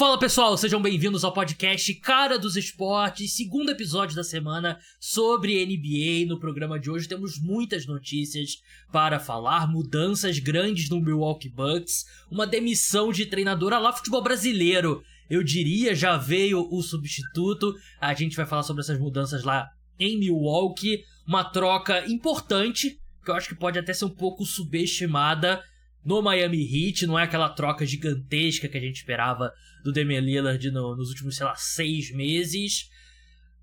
Fala pessoal, sejam bem-vindos ao podcast Cara dos Esportes, segundo episódio da semana sobre NBA. No programa de hoje temos muitas notícias para falar, mudanças grandes no Milwaukee Bucks, uma demissão de treinadora lá futebol brasileiro. Eu diria, já veio o substituto. A gente vai falar sobre essas mudanças lá em Milwaukee, uma troca importante, que eu acho que pode até ser um pouco subestimada no Miami Heat, não é aquela troca gigantesca que a gente esperava do Damian Lillard no, nos últimos, sei lá, seis meses.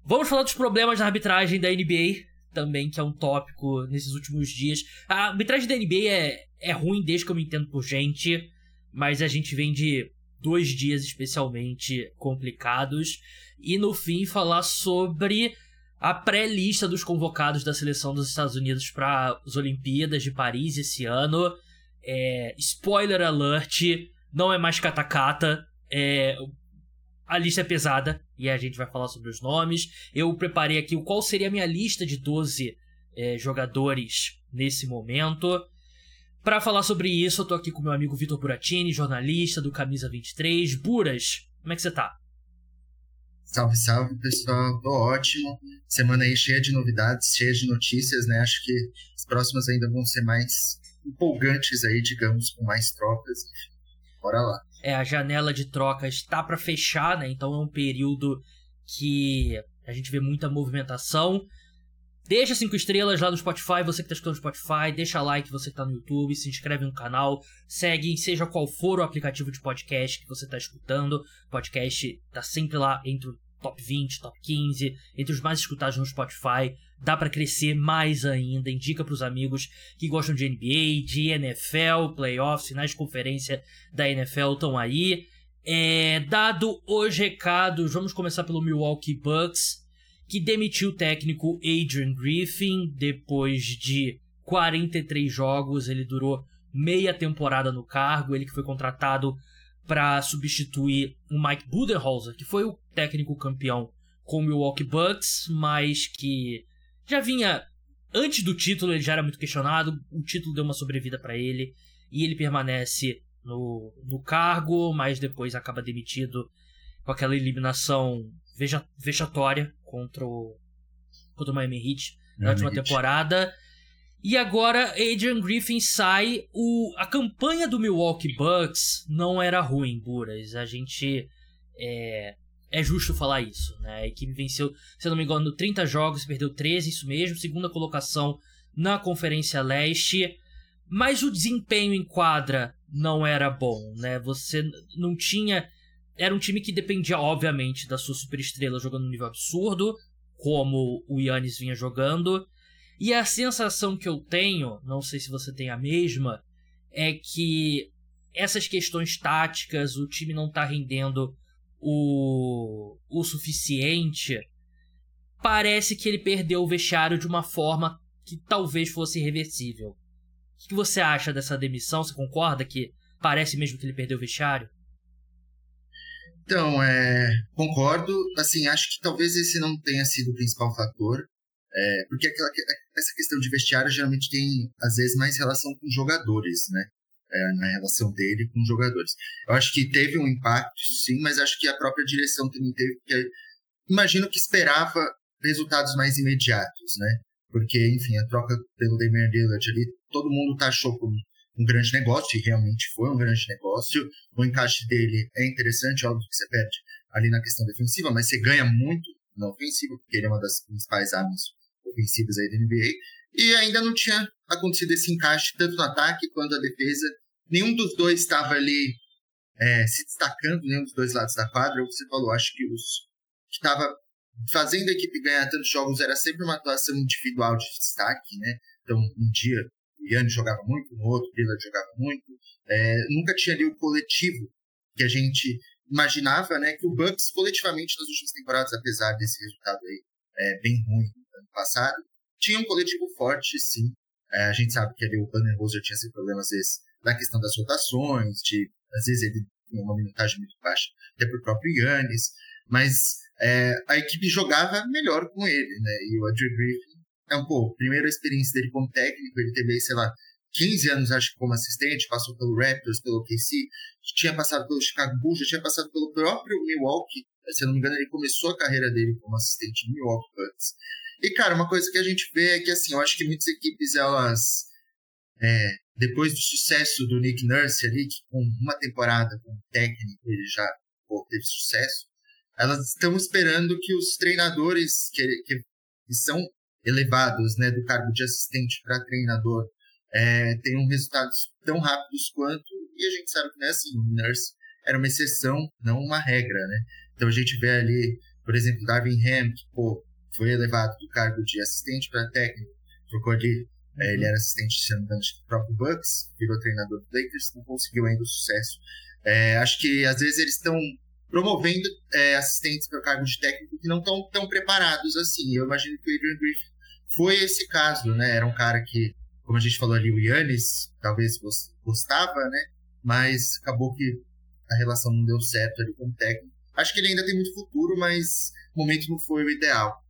Vamos falar dos problemas da arbitragem da NBA, também, que é um tópico nesses últimos dias. A arbitragem da NBA é, é ruim desde que eu me entendo por gente, mas a gente vem de dois dias especialmente complicados. E no fim, falar sobre a pré-lista dos convocados da seleção dos Estados Unidos para as Olimpíadas de Paris esse ano. É, spoiler alert, não é mais catacata. É, a lista é pesada e a gente vai falar sobre os nomes. Eu preparei aqui qual seria a minha lista de 12 é, jogadores nesse momento. Para falar sobre isso, eu tô aqui com meu amigo Vitor Buratini, jornalista do Camisa 23. Buras, como é que você tá? Salve, salve, pessoal. Tô ótimo. Semana aí cheia de novidades, cheia de notícias, né? Acho que as próximas ainda vão ser mais empolgantes aí, digamos, com mais trocas. Bora lá. É, a janela de trocas está para fechar, né? Então é um período que a gente vê muita movimentação. Deixa cinco estrelas lá no Spotify, você que tá escutando no Spotify, deixa like você que tá no YouTube, se inscreve no canal, segue, seja qual for o aplicativo de podcast que você tá escutando. O podcast tá sempre lá entre o top 20, top 15, entre os mais escutados no Spotify. Dá para crescer mais ainda. Indica para os amigos que gostam de NBA, de NFL, playoffs, finais de conferência da NFL estão aí. É, dado os recados, vamos começar pelo Milwaukee Bucks que demitiu o técnico Adrian Griffin depois de 43 jogos. Ele durou meia temporada no cargo. Ele que foi contratado para substituir o Mike Budenholzer, que foi o técnico campeão com o Milwaukee Bucks, mas que já vinha antes do título, ele já era muito questionado. O título deu uma sobrevida para ele e ele permanece no, no cargo, mas depois acaba demitido com aquela eliminação vexatória contra o, contra o Miami Heat na última temporada. E agora Adrian Griffin sai. O, a campanha do Milwaukee Bucks não era ruim, Buras. A gente. É, é justo falar isso, né? A equipe venceu, se não me engano, 30 jogos, perdeu 13, isso mesmo. Segunda colocação na Conferência Leste. Mas o desempenho em quadra não era bom, né? Você não tinha era um time que dependia, obviamente, da sua superestrela jogando num nível absurdo, como o Yannis vinha jogando. E a sensação que eu tenho, não sei se você tem a mesma, é que essas questões táticas, o time não tá rendendo o, o suficiente. Parece que ele perdeu o vestiário de uma forma que talvez fosse irreversível. O que você acha dessa demissão? Você concorda que parece mesmo que ele perdeu o vestiário? Então, é, concordo. Assim, acho que talvez esse não tenha sido o principal fator. É, porque aquela, essa questão de vestiário geralmente tem, às vezes, mais relação com jogadores, né? É, na relação dele com jogadores. Eu acho que teve um impacto, sim, mas acho que a própria direção também teve, porque imagino que esperava resultados mais imediatos, né? Porque, enfim, a troca pelo Damian Lillard ali, todo mundo taxou como um grande negócio, e realmente foi um grande negócio. O encaixe dele é interessante, óbvio que você perde ali na questão defensiva, mas você ganha muito na ofensiva, porque ele é uma das principais armas ofensivas aí da NBA. E ainda não tinha acontecido esse encaixe, tanto no ataque quanto na defesa. Nenhum dos dois estava ali é, se destacando, nenhum dos dois lados da quadra. Você falou, acho que os que estava fazendo a equipe ganhar tantos jogos era sempre uma atuação individual de destaque, né? Então, um dia Yannis jogava muito, no outro Lillard jogava muito. É, nunca tinha ali o coletivo que a gente imaginava, né, que o Bucks coletivamente nas últimas temporadas, apesar desse resultado aí é, bem ruim no ano passado, tinha um coletivo forte, sim. É, a gente sabe que ali o Budenholzer tinha esse problema, às vezes, da questão das rotações, de, às vezes ele tinha uma minutagem muito baixa, até pro próprio Yannis, mas é, a equipe jogava melhor com ele, né, e o Andrew Griffin então, pô, primeira experiência dele como técnico, ele teve sei lá, 15 anos, acho que como assistente, passou pelo Raptors, pelo KC, tinha passado pelo Chicago Bulls, já tinha passado pelo próprio Milwaukee, se eu não me engano, ele começou a carreira dele como assistente no Milwaukee Bucks. E, cara, uma coisa que a gente vê é que, assim, eu acho que muitas equipes, elas, é, depois do sucesso do Nick Nurse ali, que com uma temporada como técnico ele já pô, teve sucesso, elas estão esperando que os treinadores que, que, que são elevados, né, do cargo de assistente para treinador, é, tenham resultados tão rápidos quanto, e a gente sabe que não é assim, o Nurse era uma exceção, não uma regra, né? Então a gente vê ali, por exemplo, Darwin Ham, que pô, foi elevado do cargo de assistente para técnico, trocou ali, é, ele era assistente, do próprio Bucks, virou treinador do Lakers, não conseguiu ainda o sucesso. É, acho que às vezes eles estão promovendo é, assistentes para o cargo de técnico que não estão tão preparados assim. Eu imagino que o Adrian Griffin foi esse caso, né? Era um cara que como a gente falou ali, o Yannis talvez gostava, né? Mas acabou que a relação não deu certo ali com o técnico. Acho que ele ainda tem muito futuro, mas o momento não foi o ideal.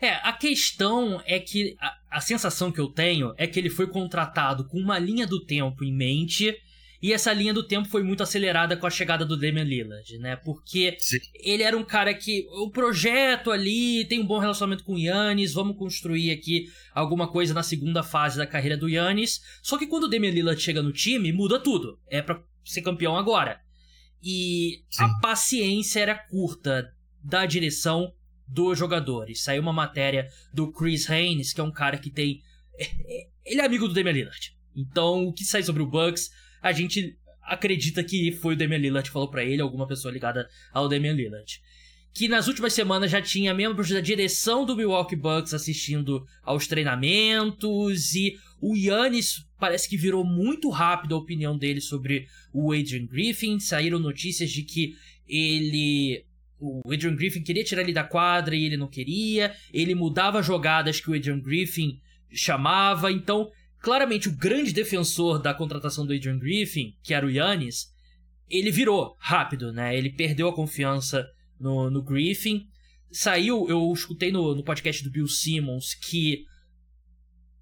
É, a questão é que a, a sensação que eu tenho é que ele foi contratado com uma linha do tempo em mente e essa linha do tempo foi muito acelerada com a chegada do Damian Lillard, né? Porque Sim. ele era um cara que. O projeto ali tem um bom relacionamento com o Yannis, vamos construir aqui alguma coisa na segunda fase da carreira do Yannis. Só que quando o Damian Lillard chega no time, muda tudo. É para ser campeão agora. E Sim. a paciência era curta da direção dos jogadores. Saiu uma matéria do Chris Haynes, que é um cara que tem. É, é, ele é amigo do Damian Lillard. Então, o que sai sobre o Bucks a gente acredita que foi o Damian Lillard que falou para ele, alguma pessoa ligada ao Damian Lillard. Que nas últimas semanas já tinha membros da direção do Milwaukee Bucks assistindo aos treinamentos e o Yannis parece que virou muito rápido a opinião dele sobre o Adrian Griffin. Saíram notícias de que ele o Adrian Griffin queria tirar ele da quadra e ele não queria. Ele mudava jogadas que o Adrian Griffin chamava. Então, claramente o grande defensor da contratação do Adrian Griffin, que era o Yannis, ele virou rápido, né? Ele perdeu a confiança no, no Griffin. Saiu, eu escutei no, no podcast do Bill Simmons que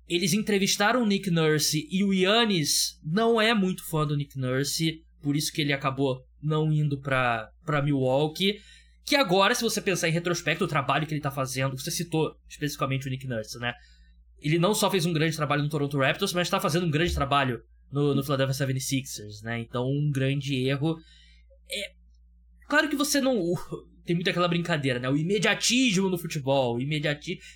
eles entrevistaram o Nick Nurse e o Yannis não é muito fã do Nick Nurse, por isso que ele acabou não indo pra, pra Milwaukee. Que agora, se você pensar em retrospecto, o trabalho que ele tá fazendo, você citou especificamente o Nick Nurse, né? ele não só fez um grande trabalho no Toronto Raptors, mas está fazendo um grande trabalho no, no Philadelphia 76ers, né? Então, um grande erro. É claro que você não tem muito aquela brincadeira, né? O imediatismo no futebol, o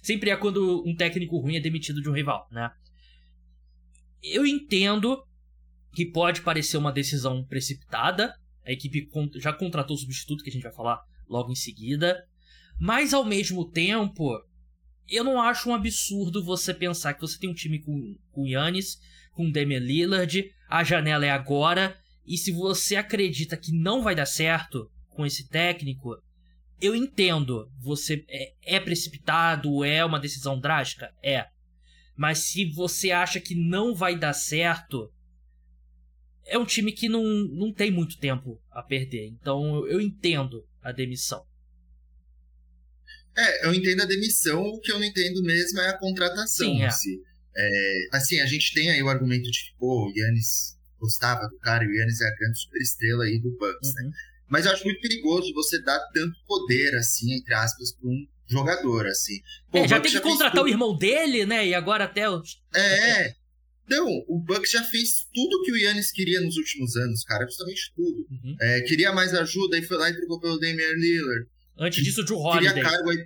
sempre é quando um técnico ruim é demitido de um rival, né? Eu entendo que pode parecer uma decisão precipitada. A equipe já contratou o substituto que a gente vai falar logo em seguida, mas ao mesmo tempo eu não acho um absurdo você pensar que você tem um time com, com Yannis, com Damian Lillard, a janela é agora, e se você acredita que não vai dar certo com esse técnico, eu entendo, você é, é precipitado, é uma decisão drástica? É. Mas se você acha que não vai dar certo, é um time que não, não tem muito tempo a perder. Então eu entendo a demissão. É, eu entendo a demissão, o que eu não entendo mesmo é a contratação. Sim, é. Assim. É, assim, a gente tem aí o argumento de que, pô, o Yannis gostava do cara e o Yannis é a grande superestrela aí do Bucks, né? uhum. né? Mas eu acho muito perigoso você dar tanto poder, assim, entre aspas, para um jogador, assim. Pô, é, já tem que já contratar o irmão dele, né? E agora até o... É, é. Então, o Bucks já fez tudo que o Yannis queria nos últimos anos, cara. Justamente tudo. Uhum. É, queria mais ajuda, aí foi lá e trocou pelo Damian Lillard. Antes disso, o Drew Holiday. Queria cargo aí.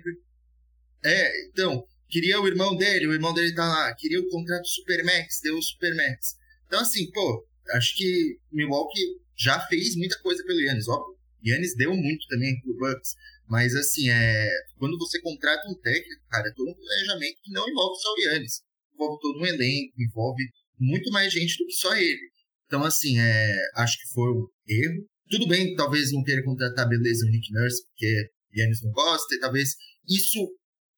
É, então, queria o irmão dele, o irmão dele tá lá. Queria o contrato Supermax, deu o Supermax. Então, assim, pô, acho que Milwaukee já fez muita coisa pelo Yannis, óbvio. Yannis deu muito também pro Bucks. Mas, assim, é, quando você contrata um técnico, cara, é todo um planejamento que não envolve só o Yannis. Envolve todo um elenco, envolve muito mais gente do que só ele. Então, assim, é, acho que foi um erro. Tudo bem, talvez não queira contratar beleza o Nick Nurse, porque Yannis não gosta, e talvez isso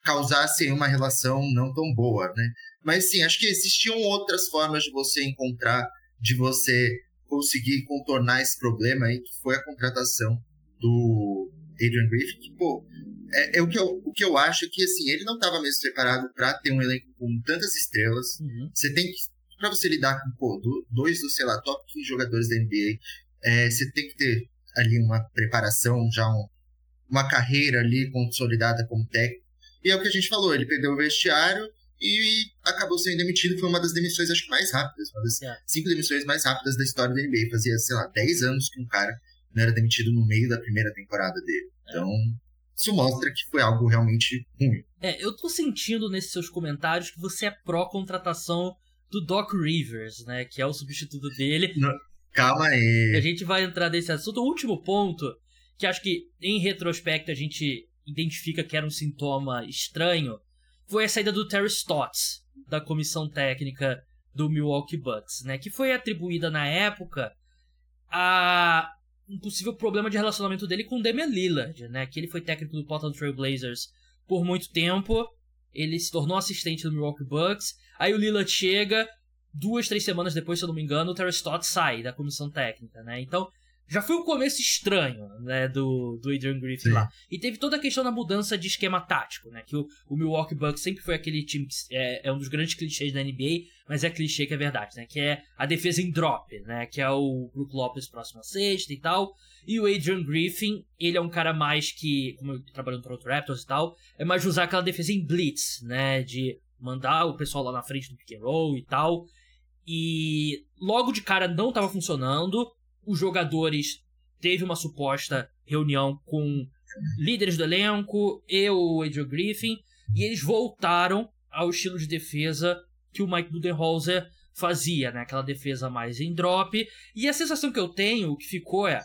causasse uma relação não tão boa, né? Mas sim, acho que existiam outras formas de você encontrar, de você conseguir contornar esse problema aí, que foi a contratação do Adrian Griffin, que, pô, é, é, o, que eu, o que eu acho que, assim, ele não estava mesmo preparado para ter um elenco com tantas estrelas. Uhum. Você tem que para você lidar com pô, dois dos, sei lá, top 15 jogadores da NBA, é, você tem que ter ali uma preparação, já um, uma carreira ali consolidada como técnico. E é o que a gente falou, ele perdeu o vestiário e acabou sendo demitido. Foi uma das demissões, acho que mais rápidas, uma das é. cinco demissões mais rápidas da história da NBA. Fazia, sei lá, 10 anos que um cara não era demitido no meio da primeira temporada dele. É. Então, isso mostra que foi algo realmente ruim. É, eu tô sentindo nesses seus comentários que você é pró-contratação do Doc Rivers, né? Que é o substituto dele. Não, calma aí. A gente vai entrar nesse assunto. O último ponto, que acho que em retrospecto a gente identifica que era um sintoma estranho, foi a saída do Terry Stotts, da comissão técnica do Milwaukee Bucks, né? Que foi atribuída na época a um possível problema de relacionamento dele com Damian Lillard, né? Que ele foi técnico do Portland Trail Blazers por muito tempo. Ele se tornou assistente do Milwaukee Bucks. Aí o Lillard chega, duas, três semanas depois, se eu não me engano, o Terry Stott sai da comissão técnica, né? Então, já foi um começo estranho, né, do, do Adrian Griffin Sim. lá. E teve toda a questão da mudança de esquema tático, né, que o, o Milwaukee Bucks sempre foi aquele time que é, é, um dos grandes clichês da NBA, mas é clichê que é verdade, né, que é a defesa em drop, né, que é o Brook Lopes próximo a sexta e tal. E o Adrian Griffin, ele é um cara mais que, como eu trabalho no Toronto Raptors e tal, é mais usar aquela defesa em blitz, né, de mandar o pessoal lá na frente do pick and roll e tal. E logo de cara não estava funcionando os jogadores teve uma suposta reunião com líderes do elenco e o Adrian Griffin e eles voltaram ao estilo de defesa que o Mike Budenholzer fazia, né? Aquela defesa mais em drop. E a sensação que eu tenho, que ficou é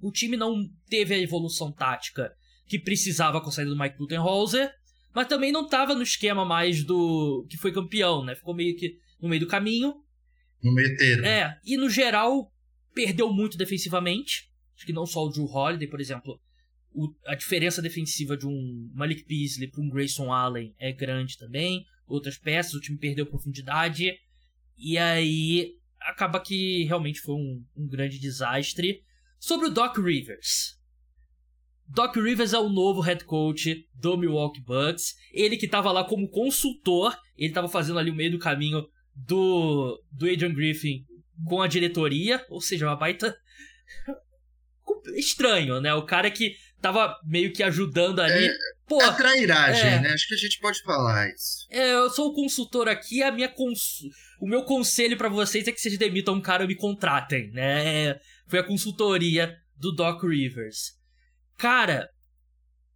o time não teve a evolução tática que precisava com a saída do Mike Budenholzer, mas também não estava no esquema mais do que foi campeão, né? Ficou meio que no meio do caminho. No meio termo. É, e no geral perdeu muito defensivamente. Acho que não só o Drew Holiday, por exemplo. O, a diferença defensiva de um Malik Beasley para um Grayson Allen é grande também. Outras peças, o time perdeu profundidade. E aí acaba que realmente foi um, um grande desastre. Sobre o Doc Rivers. Doc Rivers é o novo head coach do Milwaukee Bucks. Ele que estava lá como consultor, ele estava fazendo ali o meio do caminho do, do Adrian Griffin com a diretoria, ou seja, uma baita. Estranho, né? O cara que tava meio que ajudando ali. É, Pô, a trairagem, é, né? Acho que a gente pode falar isso. É, eu sou o consultor aqui, a minha cons... o meu conselho para vocês é que vocês demitam um cara e me contratem, né? Foi a consultoria do Doc Rivers. Cara,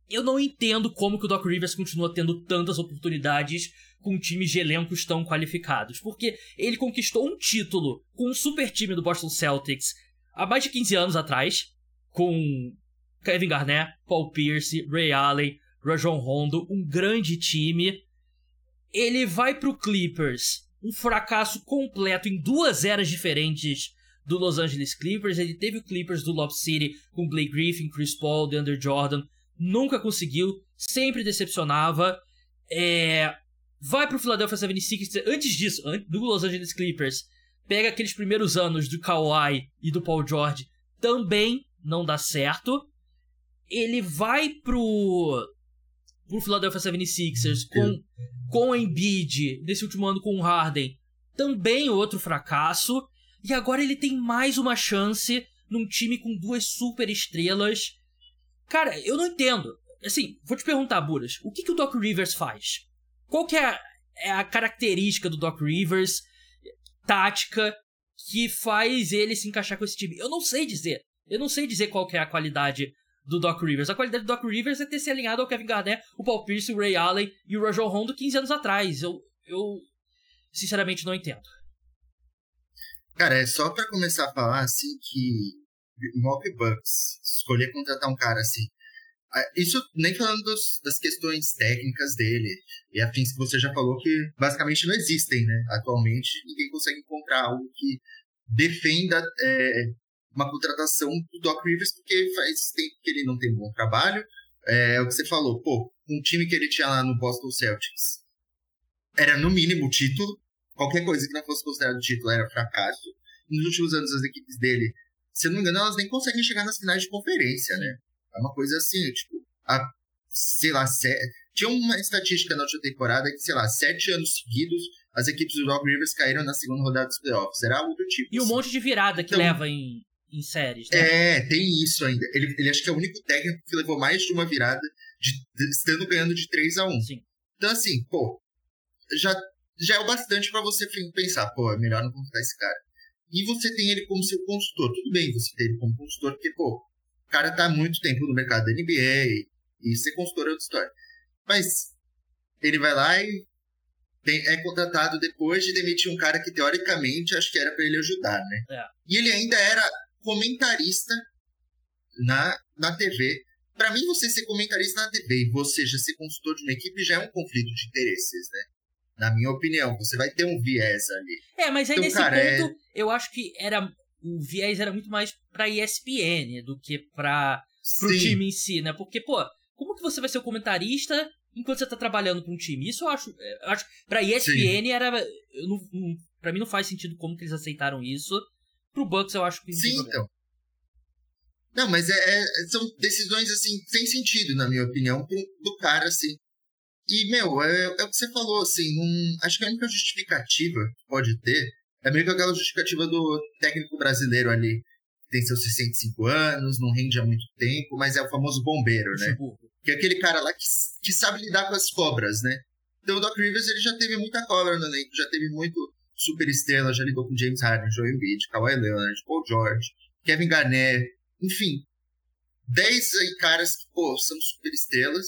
eu não entendo como que o Doc Rivers continua tendo tantas oportunidades com times de elencos tão qualificados. Porque ele conquistou um título com um super time do Boston Celtics há mais de 15 anos atrás, com Kevin Garnett, Paul Pierce, Ray Allen, Rajon Rondo, um grande time. Ele vai pro Clippers, um fracasso completo em duas eras diferentes do Los Angeles Clippers. Ele teve o Clippers do Lob City com Blake Griffin, Chris Paul, DeAndre Jordan. Nunca conseguiu, sempre decepcionava. É, vai pro Philadelphia 76ers antes disso, do Los Angeles Clippers, pega aqueles primeiros anos do Kawhi e do Paul George, também não dá certo. Ele vai pro pro Philadelphia 76ers com com o Embiid, nesse último ano com o Harden, também outro fracasso. E agora ele tem mais uma chance num time com duas super estrelas. Cara, eu não entendo. Assim, vou te perguntar, Buras, o que, que o Doc Rivers faz? Qual que é a, é a característica do Doc Rivers, tática, que faz ele se encaixar com esse time? Eu não sei dizer. Eu não sei dizer qual que é a qualidade do Doc Rivers. A qualidade do Doc Rivers é ter se alinhado ao Kevin Garnett, o Paul Pierce, o Ray Allen e o Rajon Rondo 15 anos atrás. Eu, eu sinceramente não entendo. Cara, é só para começar a falar assim que Milwaukee Bucks escolher contratar um cara assim isso nem falando dos, das questões técnicas dele e afins que você já falou que basicamente não existem, né? Atualmente ninguém consegue encontrar algo que defenda é, uma contratação do Doc Rivers porque faz tempo que ele não tem um bom trabalho. É, é o que você falou, pô, um time que ele tinha lá no Boston Celtics era no mínimo título, qualquer coisa que não fosse considerado título era fracasso. Nos últimos anos as equipes dele, se eu não me engano, elas nem conseguem chegar nas finais de conferência, né? É uma coisa assim, tipo, a, sei lá, tinha uma estatística na última temporada que, sei lá, sete anos seguidos as equipes do Doc Rivers caíram na segunda rodada dos playoffs. Era algo do tipo. E um assim. monte de virada que Então- leva em, em séries, né? É, tem isso ainda. Ele, ele acho que é o único técnico que levou mais de uma virada de, de- estando ganhando de 3 a 1 Sim. Então, assim, pô, já, já é o bastante pra você pensar, pô, é melhor não contratar esse cara. E você tem ele como seu consultor. Tudo bem você ter ele como consultor, porque, pô, cara tá há muito tempo no mercado da NBA e ser consultor é outra história. Mas ele vai lá e tem- é contratado depois de demitir um cara que, teoricamente, acho que era pra ele ajudar, né? É. E ele ainda era comentarista na, na TV. Pra mim, você ser comentarista na TV e você já ser consultor de uma equipe já é um conflito de interesses, né? Na minha opinião, você vai ter um viés ali. É, mas aí Então, nesse cara, é- ponto, eu acho que era. O viés era muito mais pra ESPN do que pra, pro Sim, time em si, né? Porque, pô, como que você vai ser o comentarista enquanto você tá trabalhando pra um time? Isso eu acho. Eu acho pra ESPN era. Eu não, não, pra mim não faz sentido como que eles aceitaram isso. Pro Bucks eu acho que. sim, então. Não, mas é, é- são decisões, assim, sem sentido, na minha opinião, pro, do cara, assim. E, meu, é, é o que você falou, assim, um, acho que a única justificativa que pode ter é meio que aquela justificativa do técnico brasileiro ali, tem seus 65 anos, não rende há muito tempo, mas é o famoso bombeiro, né? Luxemburgo. Que é aquele cara lá que, que sabe lidar com as cobras, né? Então o Doc Rivers ele já teve muita cobra no elenco, já teve muito super estrela, já lidou com James Harden, Joel Embiid, Kawhi Leonard, Paul George, Kevin Garnett, enfim, 10 aí caras que, pô, são super estrelas.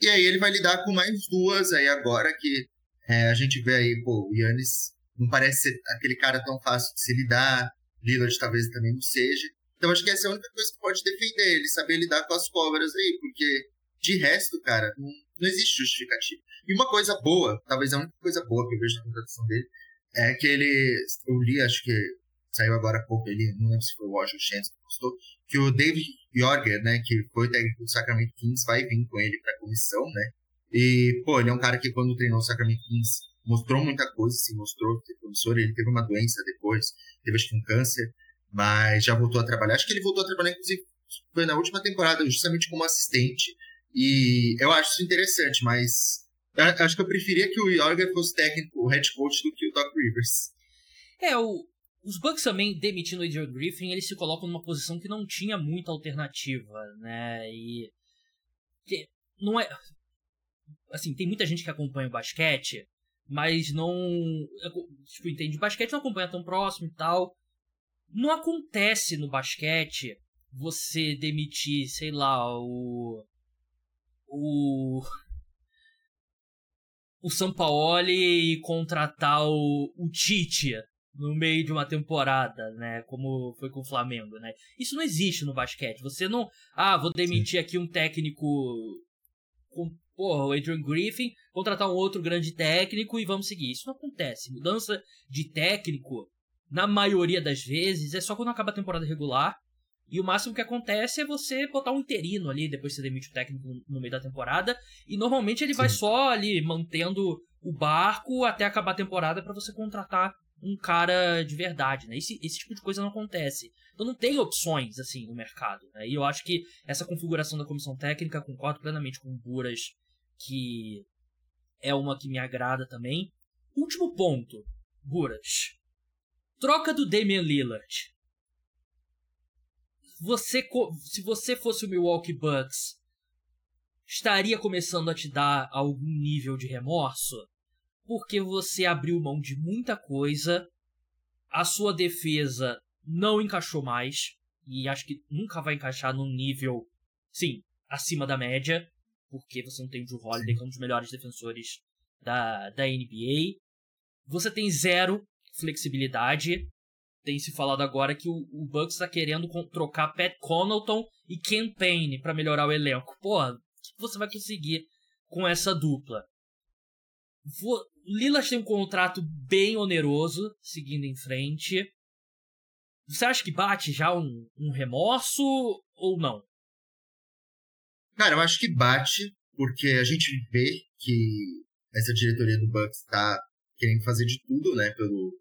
E aí ele vai lidar com mais duas aí agora que é, a gente vê aí, pô, o Yannis não parece ser aquele cara tão fácil de se lidar, Lillard talvez também não seja. Então acho que essa é a única coisa que pode defender ele, saber lidar com as cobras aí, porque de resto, cara, não, não existe justificativa. E uma coisa boa, talvez a única coisa boa que eu vejo na contratação dele, é que ele, eu li, acho que saiu agora há pouco, ele, não lembro se foi o Washington Chance que postou, que o David Jorger, né, que foi técnico do Sacramento Kings, vai vir com ele pra comissão, né, e, pô, ele é um cara que quando treinou o Sacramento Kings mostrou muita coisa, se mostrou que é promissor, ele teve uma doença depois, teve acho que um câncer, mas já voltou a trabalhar, acho que ele voltou a trabalhar, inclusive, foi na última temporada, justamente como assistente, e eu acho isso interessante, mas acho que eu preferia que o Jorger fosse técnico, o head coach, do que o Doc Rivers. É, o, os Bucks também, demitindo o Adrian Griffin, eles se colocam numa posição que não tinha muita alternativa, né? E. Não é. Assim, tem muita gente que acompanha o basquete, mas não. Tipo, entende? Basquete não acompanha tão próximo e tal. Não acontece no basquete você demitir, sei lá, o. O. O Sampaoli e contratar o, o Tite no meio de uma temporada, né? Como foi com o Flamengo, né? Isso não existe no basquete. Você não. Ah, vou demitir aqui um técnico. Com, porra, o Adrian Griffin, contratar um outro grande técnico e vamos seguir. Isso não acontece. Mudança de técnico, na maioria das vezes, é só quando acaba a temporada regular. E o máximo que acontece é você botar um interino ali, depois você demite o técnico no meio da temporada. E normalmente ele vai Sim. só ali mantendo o barco até acabar a temporada para você contratar um cara de verdade, né? Esse, esse tipo de coisa não acontece. Então não tem opções, assim, no mercado, né? E eu acho que essa configuração da comissão técnica, concordo plenamente com o Buras, que é uma que me agrada também. Último ponto, Buras. Troca do Damian Lillard. Você, se você fosse o Milwaukee Bucks, estaria começando a te dar algum nível de remorso? Porque você abriu mão de muita coisa, a sua defesa não encaixou mais, e acho que nunca vai encaixar num nível, sim, acima da média, porque você não tem o Drew Holiday, que é um dos melhores defensores da, da NBA. Você tem zero flexibilidade. Tem se falado agora que o, o Bucks está querendo trocar Pat Connaughton e Ken Payne para melhorar o elenco. Porra, o que você vai conseguir com essa dupla? Vo- Lillard tem um contrato bem oneroso seguindo em frente. Você acha que bate já um, um remorso ou não? Cara, eu acho que bate, porque a gente vê que essa diretoria do Bucks tá querendo fazer de tudo, né, pelo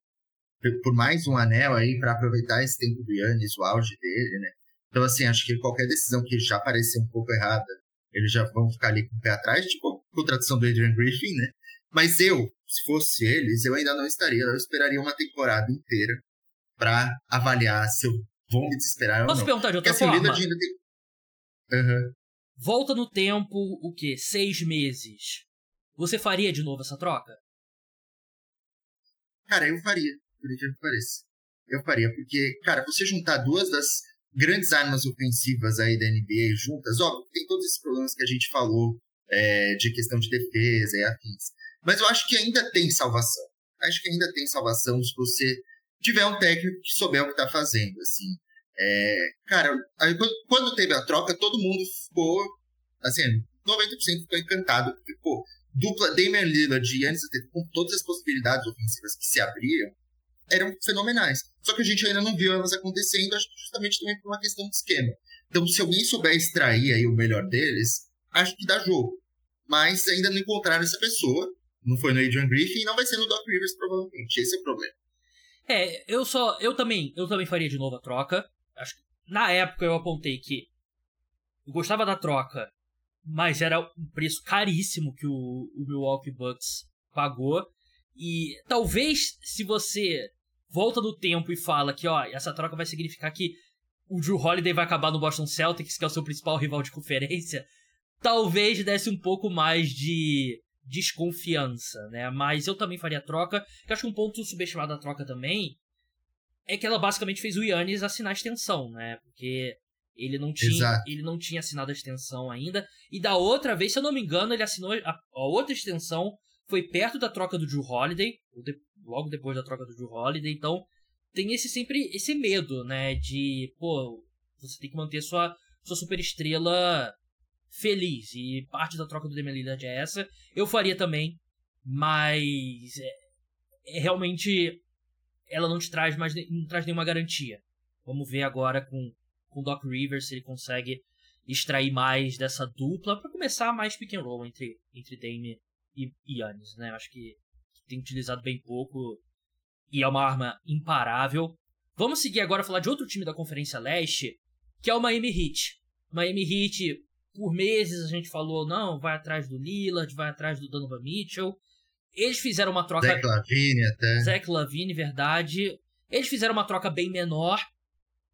por- mais um anel aí para aproveitar esse tempo do Yannis, o auge dele, né? Então assim, acho que qualquer decisão que já parecer um pouco errada, eles já vão ficar ali com o pé atrás, tipo a contratação do Adrian Griffin, né? Mas eu, se fosse eles, eu ainda não estaria. Eu esperaria uma temporada inteira para avaliar se eu vou me desesperar Posso ou não. perguntar de outra Porque, assim, forma? Ainda tem... Uhum. Volta no tempo, o quê? Seis meses. Você faria de novo essa troca? Cara, eu faria, por incrível que pareça. Eu faria, porque, cara, você juntar duas das grandes armas ofensivas aí da NBA juntas, ó, tem todos esses problemas que a gente falou é, de questão de defesa e afins. Mas eu acho que ainda tem salvação. Acho que ainda tem salvação se você tiver um técnico que souber o que tá fazendo, assim. É, cara, aí, quando teve a troca, todo mundo ficou, assim, 90% ficou encantado, pô, dupla Damian Lillard e Giannis com todas as possibilidades ofensivas que se abriam, eram fenomenais. Só que a gente ainda não viu elas acontecendo, acho que justamente também por uma questão de esquema. Então, se alguém souber extrair aí o melhor deles, acho que dá jogo. Mas ainda não encontraram essa pessoa. Não foi no Adrian Griffin e não vai ser no Doc Rivers, provavelmente. Esse é o problema. É, eu só. Eu também. Eu também faria de novo a troca. Acho que na época eu apontei que eu gostava da troca, mas era um preço caríssimo que o, o Milwaukee Bucks pagou. E talvez se você volta no tempo e fala que, ó, essa troca vai significar que o Drew Holiday vai acabar no Boston Celtics, que é o seu principal rival de conferência, talvez desse um pouco mais de desconfiança, né? Mas eu também faria troca. Eu acho que um ponto subestimado da troca também é que ela basicamente fez o Yannis assinar a extensão, né? Porque ele não tinha, ele não tinha assinado a extensão ainda. E da outra vez, se eu não me engano, ele assinou a, a outra extensão foi perto da troca do Drew Holiday, de, logo depois da troca do Drew Holiday, então tem esse sempre esse medo, né, de, pô, você tem que manter sua sua superestrela feliz e parte da troca do Damian Lillard é essa. Eu faria também, mas é, é, realmente ela não te traz mais não traz nenhuma garantia. Vamos ver agora com com Doc Rivers se ele consegue extrair mais dessa dupla para começar mais pick and roll entre entre Dame e Yannis, né? Acho que tem utilizado bem pouco e é uma arma imparável. Vamos seguir agora falar de outro time da Conferência Leste, que é o Miami Heat. Miami Heat, por meses a gente falou, não, vai atrás do Lillard, vai atrás do Donovan Mitchell. Eles fizeram uma troca... Zach Lavine até. Zach Lavine, verdade. Eles fizeram uma troca bem menor,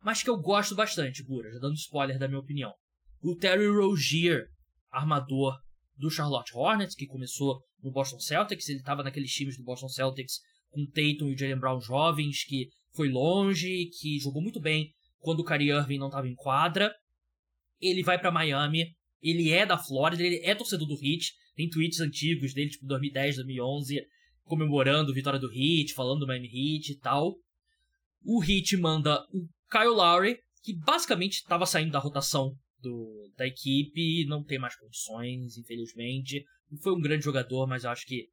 mas que eu gosto bastante, Gura, já dando spoiler da minha opinião. O Terry Rozier, armador do Charlotte Hornets, que começou no Boston Celtics. Ele estava naqueles times do Boston Celtics com Tatum e Jalen Brown jovens, que foi longe, que jogou muito bem quando o Kyrie Irving não estava em quadra. Ele vai para Miami, ele é da Flórida, ele é torcedor do Heat. Tem tweets antigos dele, tipo 2010, 2011, comemorando a vitória do Heat, falando do Miami Heat e tal. O Heat manda o Kyle Lowry, que basicamente estava saindo da rotação do, da equipe, não tem mais condições, infelizmente. Foi um grande jogador, mas eu acho que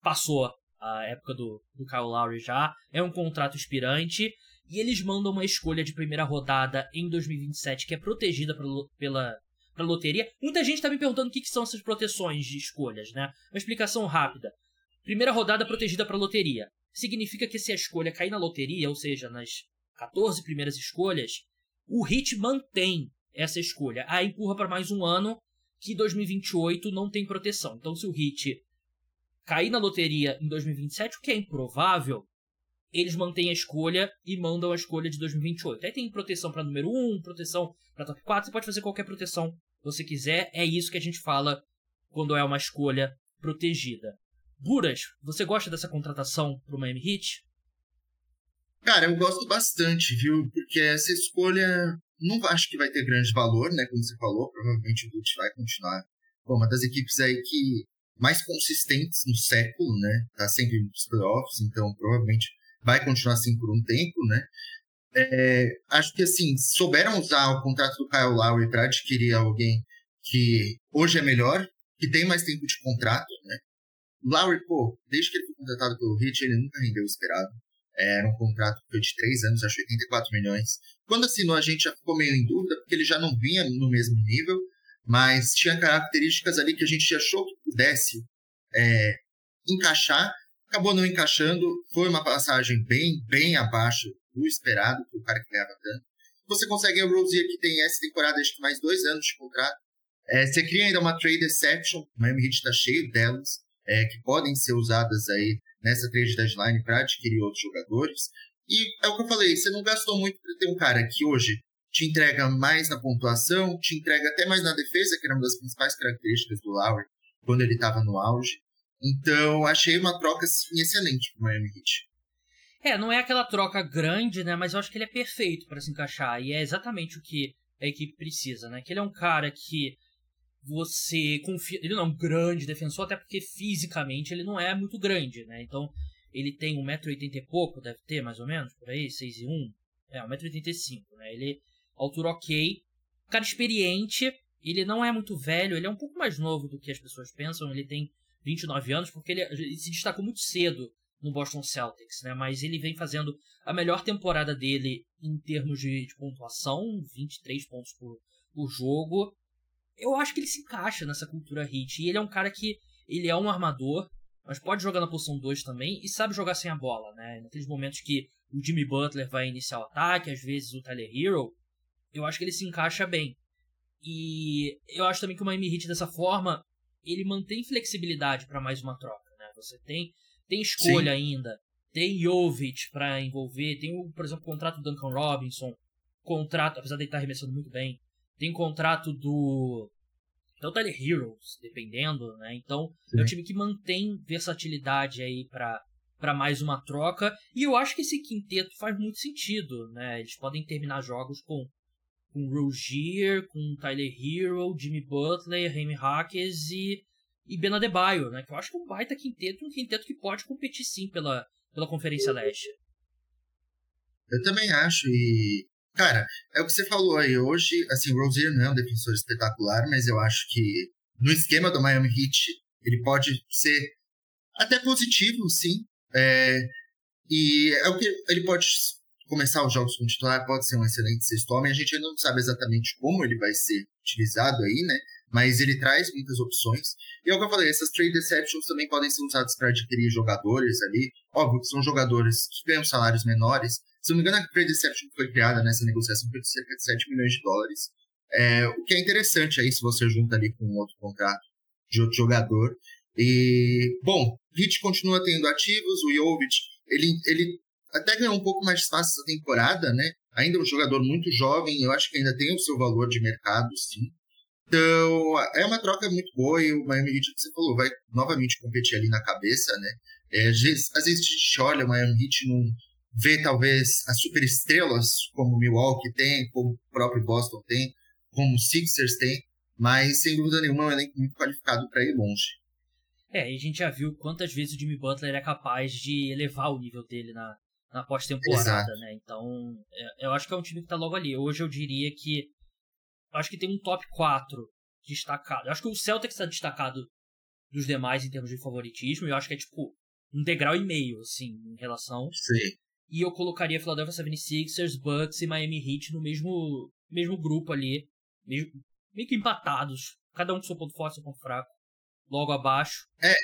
passou a época do, do Kyle Lowry já. É um contrato expirante. E eles mandam uma escolha de primeira rodada em 2027 que é protegida pela, pela, pela loteria. Muita gente está me perguntando o que, que são essas proteções de escolhas, né? Uma explicação rápida. Primeira rodada protegida para loteria. Significa que se a escolha cair na loteria, ou seja, nas 14 primeiras escolhas, o Hit mantém essa escolha. Aí empurra para mais um ano que 2028 não tem proteção. Então, se o Hit cair na loteria em 2027, o que é improvável, eles mantêm a escolha e mandam a escolha de 2028. Aí tem proteção para número 1, proteção para top 4, você pode fazer qualquer proteção você quiser. É isso que a gente fala quando é uma escolha protegida. Buras, você gosta dessa contratação para o Miami Heat? Cara, eu gosto bastante, viu? Porque essa escolha não acho que vai ter grande valor, né? Como você falou, provavelmente o Heat vai continuar com uma das equipes aí que mais consistentes no século, né? Tá sempre nos playoffs, então provavelmente vai continuar assim por um tempo, né? É, acho que assim, souberam usar o contrato do Kyle Lowry para adquirir alguém que hoje é melhor, que tem mais tempo de contrato, né? Lowry, pô, desde que ele foi contratado pelo Heat, ele nunca rendeu o esperado. Era um contrato que foi de três anos, acho 84 milhões. Quando assinou, a gente já ficou meio em dúvida, porque ele já não vinha no mesmo nível, mas tinha características ali que a gente achou que pudesse é, encaixar. Acabou não encaixando, foi uma passagem bem, bem abaixo do esperado, para o cara que ganhava tanto. Você consegue a Rosier, que tem essa temporada, acho que mais dois anos de contrato. É, você cria ainda uma trade exception, o Miami Heat está cheio delas. é, que podem ser usadas aí nessa trade deadline para adquirir outros jogadores. E é o que eu falei, você não gastou muito para ter um cara que hoje te entrega mais na pontuação, te entrega até mais na defesa, que era uma das principais características do Lowry quando ele estava no auge. Então, achei uma troca assim, excelente para o Miami Heat. É, não é aquela troca grande, né? Mas eu acho que ele é perfeito para se encaixar. E é exatamente o que a equipe precisa, né? Que ele é um cara que você confia. Ele não é um grande defensor, até porque fisicamente ele não é muito grande, né? Então, ele tem 1,80m e pouco, deve ter mais ou menos, por aí, 6 e 1. É, 1,85m, né? Ele, altura ok. Cara experiente, ele não é muito velho, ele é um pouco mais novo do que as pessoas pensam, ele tem 29 anos, porque ele, ele se destacou muito cedo no Boston Celtics, né? Mas ele vem fazendo a melhor temporada dele em termos de, de pontuação, 23 pontos por, por jogo. Eu acho que ele se encaixa nessa cultura hit. E ele é um cara que ele é um armador, mas pode jogar na posição 2 também e sabe jogar sem a bola, né? Naqueles momentos que o Jimmy Butler vai iniciar o ataque, às vezes o Tyler Hero, eu acho que ele se encaixa bem. E eu acho também que o Miami Heat dessa forma, ele mantém flexibilidade para mais uma troca, né? Você tem tem escolha Sim. ainda, tem Jovic para envolver, tem, por exemplo, o contrato do Duncan Robinson, contrato, apesar de ele estar tá arremessando muito bem, tem contrato do então Tyler Heroes, dependendo, né? Então Sim. é um time que mantém versatilidade aí para para mais uma troca e eu acho que esse quinteto faz muito sentido, né? Eles podem terminar jogos com com Rogier, com Tyler Hero, Jimmy Butler, Remy Hackers e, e Ben Adebayo, né? Que eu acho que é um baita quinteto, um quinteto que pode competir sim pela, pela Conferência Leste. Eu também acho, e cara, é o que você falou aí. Hoje, assim, o Rozier não é um defensor espetacular, mas eu acho que no esquema do Miami Heat ele pode ser até positivo, sim. É, e é o que ele pode começar os jogos com titular pode ser um excelente sexto homem. A gente ainda não sabe exatamente como ele vai ser utilizado aí, né? Mas ele traz muitas opções. E é o que eu falei, essas trade deceptions também podem ser usadas para adquirir jogadores ali. Óbvio que são jogadores que ganham salários menores. Se não me engano, a trade deception foi criada nessa negociação por cerca de 7 milhões de dólares. É, o que é interessante aí se você junta ali com outro contrato de outro jogador. E, bom, Hit continua tendo ativos, o Jovic, ele, ele até ganhou um pouco mais de espaço essa temporada, né? Ainda é um jogador muito jovem, eu acho que ainda tem o seu valor de mercado, sim. Então, é uma troca muito boa e o Miami Heat, que você falou, vai novamente competir ali na cabeça, né? É, às, vezes, às vezes a gente olha o Miami Heat não vê talvez as superestrelas como o Milwaukee tem, como o próprio Boston tem, como o Sixers tem, mas sem dúvida nenhuma é um elenco muito qualificado para ir longe. É, e a gente já viu quantas vezes o Jimmy Butler é capaz de elevar o nível dele na, na pós-temporada, né? Então, é, eu acho que é um time que tá logo ali. Hoje eu diria que. Acho que tem um top 4 destacado. Eu acho que o Celtics está destacado dos demais em termos de favoritismo. Eu acho que é tipo um degrau e meio, assim, em relação. Sim. E eu colocaria Philadelphia 76ers, Bucks e Miami Heat no mesmo, mesmo grupo ali. Meio, meio que empatados. Cada um com seu ponto forte e seu ponto fraco. Logo abaixo. É,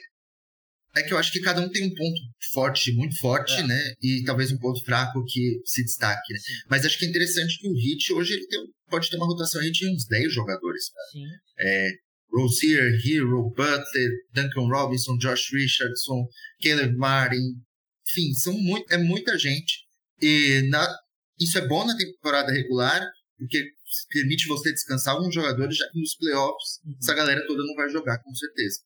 é que eu acho que cada um tem um ponto forte, muito forte, é. né? E talvez um ponto fraco que se destaque, né? Mas acho que é interessante que o Hit hoje ele tem, pode ter uma rotação aí de uns 10 jogadores. Cara. Sim. É, Rozier, Hero, Butler, Duncan Robinson, Josh Richardson, Caleb Martin. Enfim, são muito, é muita gente. E na, isso é bom na temporada regular, porque permite você descansar alguns jogadores, já que nos playoffs uhum. essa galera toda não vai jogar, com certeza.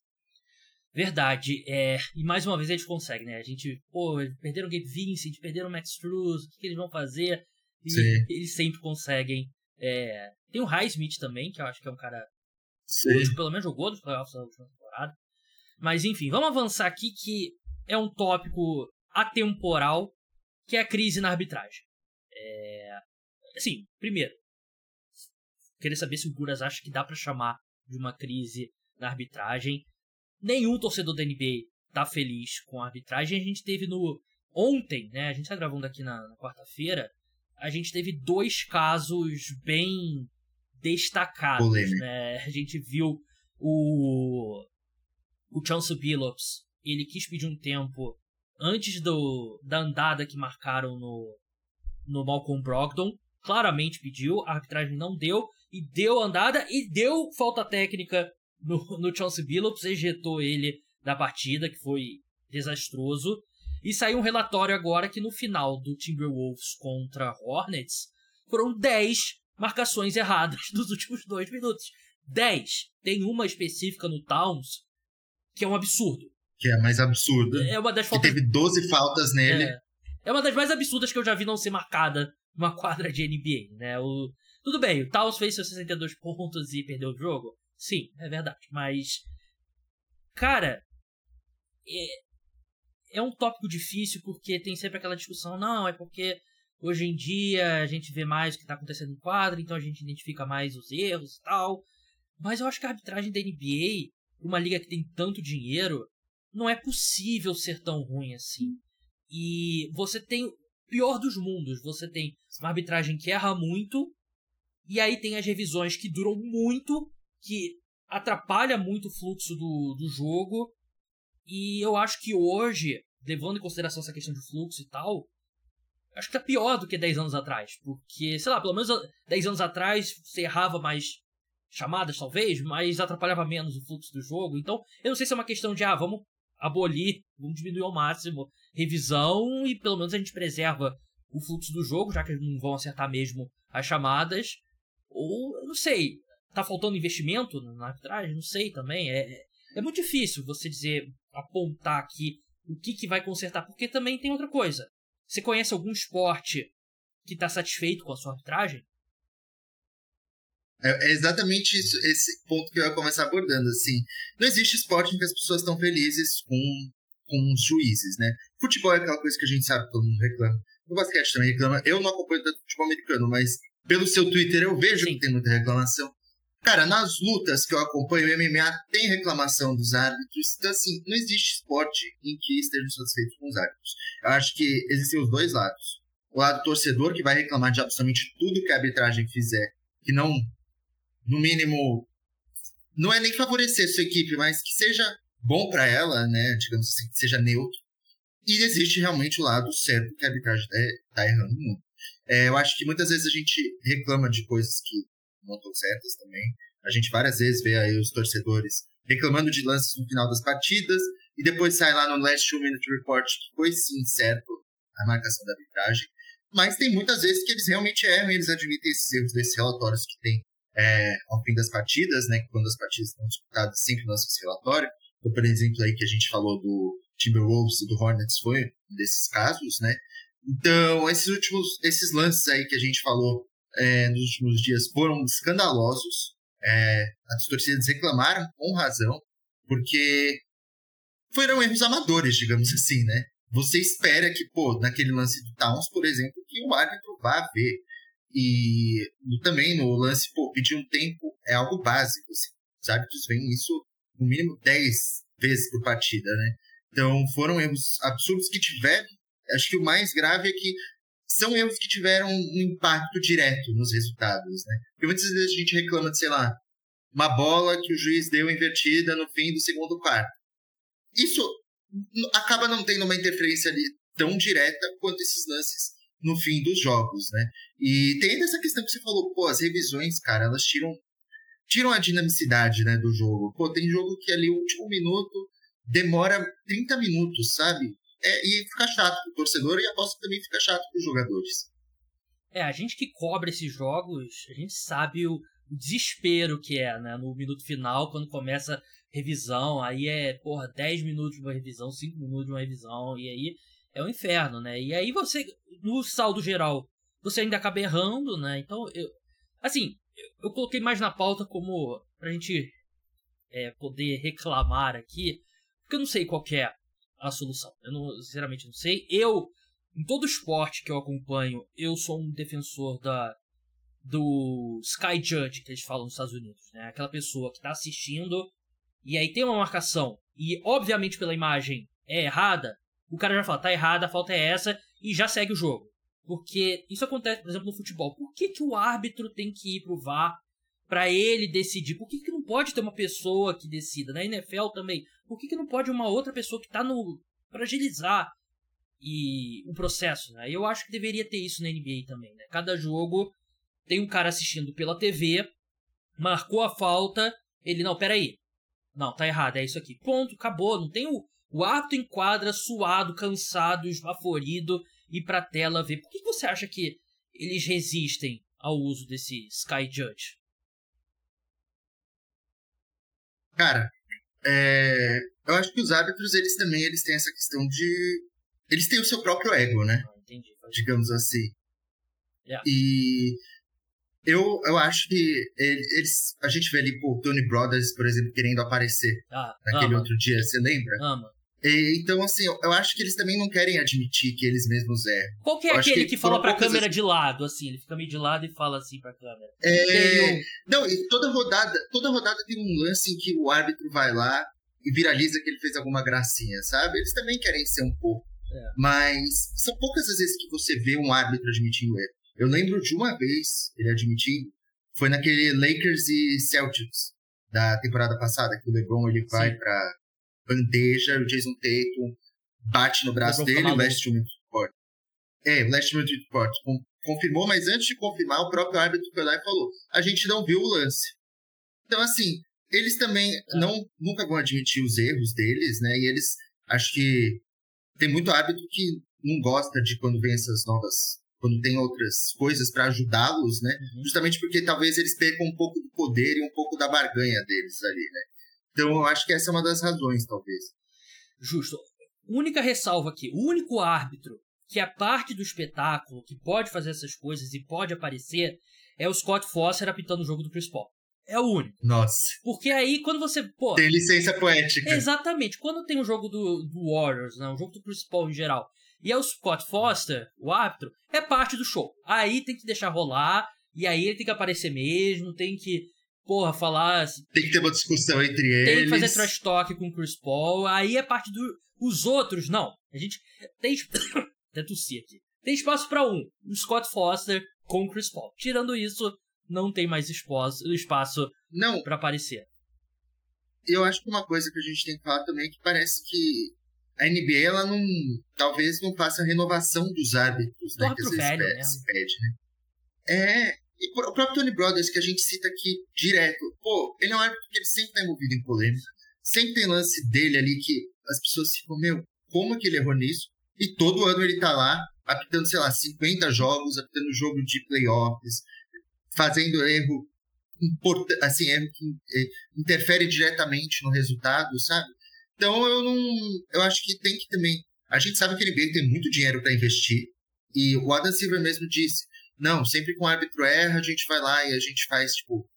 Verdade. É, e mais uma vez eles conseguem, né? A gente, pô, perderam o Gabe Vincent, perderam o Max Struz, o que, que, eles vão fazer? E Sim. eles sempre conseguem. É, tem o Highsmith também, que eu acho que é um cara que pelo menos jogou nos playoffs da última temporada. Mas enfim, vamos avançar aqui que é um tópico atemporal, que é a crise na arbitragem. É, assim, primeiro, queria saber se o Guras acha que dá para chamar de uma crise na arbitragem nenhum torcedor da NBA tá feliz com a arbitragem. A gente teve no. Ontem, né? A gente tá gravando aqui na, na quarta-feira. A gente teve dois casos bem destacados, né? A gente viu o. O Chance Billups. Ele quis pedir um tempo antes do, da andada que marcaram no, no Malcolm Brogdon. Claramente pediu, a arbitragem não deu. E deu andada e deu falta técnica no, no Chauncey Billups, ejetou ele da partida, que foi desastroso. E saiu um relatório agora que no final do Timberwolves contra Hornets foram 10 marcações erradas nos últimos dois minutos. 10. Tem uma específica no Towns que é um absurdo. Que é a mais absurda. É uma das faltas... Que teve 12 faltas nele. É, é uma das mais absurdas que eu já vi não ser marcada numa quadra de NBA, né? O... Tudo bem, o Towns fez seus 62 pontos e perdeu o jogo. Sim, é verdade. Mas, cara, é, é um tópico difícil porque tem sempre aquela discussão. Não, é porque hoje em dia a gente vê mais o que está acontecendo no quadro, então a gente identifica mais os erros e tal. Mas eu acho que a arbitragem da NBA, uma liga que tem tanto dinheiro, não é possível ser tão ruim assim. E você tem o pior dos mundos. Você tem uma arbitragem que erra muito, e aí tem as revisões que duram muito, que atrapalha muito o fluxo do, do jogo. E eu acho que hoje, levando em consideração essa questão de fluxo e tal, acho que tá pior do que 10 anos atrás. Porque, sei lá, pelo menos 10 anos atrás você errava mais chamadas, talvez, mas atrapalhava menos o fluxo do jogo. Então, eu não sei se é uma questão de, ah, vamos abolir, vamos diminuir ao máximo revisão e pelo menos a gente preserva o fluxo do jogo, já que eles não vão acertar mesmo as chamadas. Ou, eu não sei, tá faltando investimento na arbitragem? Não sei também. É, é muito difícil você dizer, apontar aqui o que, que vai consertar, porque também tem outra coisa. Você conhece algum esporte que está satisfeito com a sua arbitragem? É, é, exatamente isso, esse ponto que eu ia começar abordando. Assim, não existe esporte em que as pessoas estão felizes com, com os juízes, né? Futebol é aquela coisa que a gente sabe que todo mundo reclama. O basquete também reclama. Eu não acompanho tanto futebol americano, mas pelo seu Twitter eu vejo Sim. que tem muita reclamação. Cara, nas lutas que eu acompanho, o MMA tem reclamação dos árbitros. Então, assim, não existe esporte em que estejam satisfeitos com os árbitros. Eu acho que existem os dois lados. O lado torcedor, que vai reclamar de absolutamente tudo que a arbitragem fizer, que não, no mínimo, não é nem favorecer sua equipe, mas que seja bom para ela, né? Digamos assim, que seja neutro. E existe realmente o lado certo que a arbitragem está errando muito. É, eu acho que muitas vezes a gente reclama de coisas que certas também. A gente várias vezes vê aí os torcedores reclamando de lances no final das partidas e depois sai lá no Last Two Minute Report que foi sim certo a marcação da arbitragem. Mas tem muitas vezes que eles realmente erram e eles admitem esses erros desses relatórios que tem é, ao fim das partidas, né? Quando as partidas estão disputadas, sempre lança esse relatório. Então, por exemplo, aí que a gente falou do Timberwolves e do Hornets foi um desses casos, né? Então, esses últimos, esses lances aí que a gente falou é, nos últimos dias foram escandalosos. É, as torcidas reclamaram com razão, porque foram erros amadores, digamos assim, né? Você espera que, pô, naquele lance do Towns, por exemplo, que o árbitro vá ver. E também no lance, pô, pedir um tempo é algo básico. Assim. Os árbitros veem isso no mínimo 10 vezes por partida, né? Então foram erros absurdos que tiveram. Acho que o mais grave é que são erros que tiveram um impacto direto nos resultados, né? Porque muitas vezes a gente reclama de, sei lá, uma bola que o juiz deu invertida no fim do segundo quarto. Isso acaba não tendo uma interferência ali tão direta quanto esses lances no fim dos jogos, né? E tem essa questão que você falou, pô, as revisões, cara, elas tiram tiram a dinamicidade, né, do jogo. Pô, tem jogo que ali o último minuto demora 30 minutos, sabe? É, e fica chato pro torcedor e aposto que também fica chato pros jogadores. É, a gente que cobra esses jogos, a gente sabe o, desespero que é, né? No minuto final, quando começa revisão, aí é, porra, 10 minutos de uma revisão, 5 minutos de uma revisão, e aí é um inferno, né? E aí você, no saldo geral, você ainda acaba errando, né? Então, eu, assim, eu, eu coloquei mais na pauta como pra gente é, poder reclamar aqui, porque eu não sei qual é a solução. Eu não, sinceramente não sei. Eu, em todo esporte que eu acompanho, eu sou um defensor da do Sky Judge que eles falam nos Estados Unidos, né? Aquela pessoa que está assistindo e aí tem uma marcação e obviamente pela imagem é errada, o cara já fala, tá errada, a falta é essa e já segue o jogo. Porque isso acontece, por exemplo, no futebol. Por que, que o árbitro tem que ir pro VAR para ele decidir? Por que, que não pode ter uma pessoa que decida? Na NFL também. Por que, que não pode uma outra pessoa que tá no. para agilizar e o processo, né? Eu acho que deveria ter isso na NBA também, né? Cada jogo tem um cara assistindo pela TV, marcou a falta, ele, não, peraí. Não, tá errado, é isso aqui. Ponto, acabou. Não tem o, o árbitro em quadra, suado, cansado, esbaforido, ir pra tela ver. Por que você acha que eles resistem ao uso desse Sky Judge? Cara, é, eu acho que os árbitros, eles também eles têm essa questão de... Eles têm o seu próprio ego, né? Ah, entendi. Digamos assim. Yeah. E eu, eu acho que eles... A gente vê ali, pô, Tony Brothers, por exemplo, querendo aparecer Ah, naquele ama, outro dia, você lembra? ama. Então, assim, eu, acho que eles também não querem admitir que eles mesmos erram. Qual que é Eu aquele que que, fala pra câmera de lado, assim? Ele fica meio de lado e fala assim pra câmera. É, um- Não, e toda rodada, toda rodada tem um lance em que o árbitro vai lá e viraliza que ele fez alguma gracinha, sabe? Eles também querem ser um pouco. É. Mas são poucas as vezes que você vê um árbitro admitindo erro. Eu lembro de uma vez ele admitindo, foi naquele Lakers e Celtics da temporada passada, que o LeBron ele vai Sim. Bandeja, o Jason Tatum bate no braço dele, o Minute Report. É, o Last Minute Report con- confirmou, mas antes de confirmar, o próprio árbitro foi lá e falou: a gente não viu o lance. Então, assim, eles também É. não nunca vão admitir os erros deles, né? E eles, acho que tem muito árbitro que não gosta de quando vem essas novas, quando tem outras coisas para ajudá-los, né? Uhum. Justamente porque talvez eles percam um pouco do poder e um pouco da barganha deles ali, né? Então, eu acho que essa é uma das razões, talvez. Justo. Única ressalva aqui: o único árbitro que é parte do espetáculo, que pode fazer essas coisas e pode aparecer, é o Scott Foster apitando o jogo do Chris Paul. É o único. Nossa, Porque aí, quando você. Pô, tem licença poética. Exatamente. Quando tem o jogo do, do Warriors, né, o jogo do Chris Paul em geral, e é o Scott Foster, o árbitro, é parte do show. Aí tem que deixar rolar, e aí ele tem que aparecer mesmo, tem que, porra, falar, Tem que ter uma discussão entre eles. tem que fazer trash talk com o Chris Paul, aí é parte do... Os outros, não. A gente tem... Até tossi aqui. Tem espaço pra um, o Scott Foster com o Chris Paul. Tirando isso, não tem mais espaço, espaço Não, pra aparecer. eu acho que uma coisa que a gente tem que falar também é que parece que a NBA, ela não. Talvez não faça a renovação dos árbitros, Do né? Que às vezes pede, né? É. E o próprio Tony Brothers, que a gente cita aqui direto. Pô, ele é um árbitro que ele sempre tá envolvido em polêmica. Sempre tem lance dele ali que as pessoas ficam, meu, como é que ele errou nisso? E todo ano ele tá lá, apitando, sei lá, 50 jogos, apitando jogo de playoffs, fazendo erro assim, erro que eh, interfere diretamente no resultado, sabe? Então eu não. Eu acho que tem que também. A gente sabe que NBA tem muito dinheiro para investir. E o Adam Silver mesmo disse: não, sempre que um árbitro erra, a gente vai lá e a gente faz, tipo,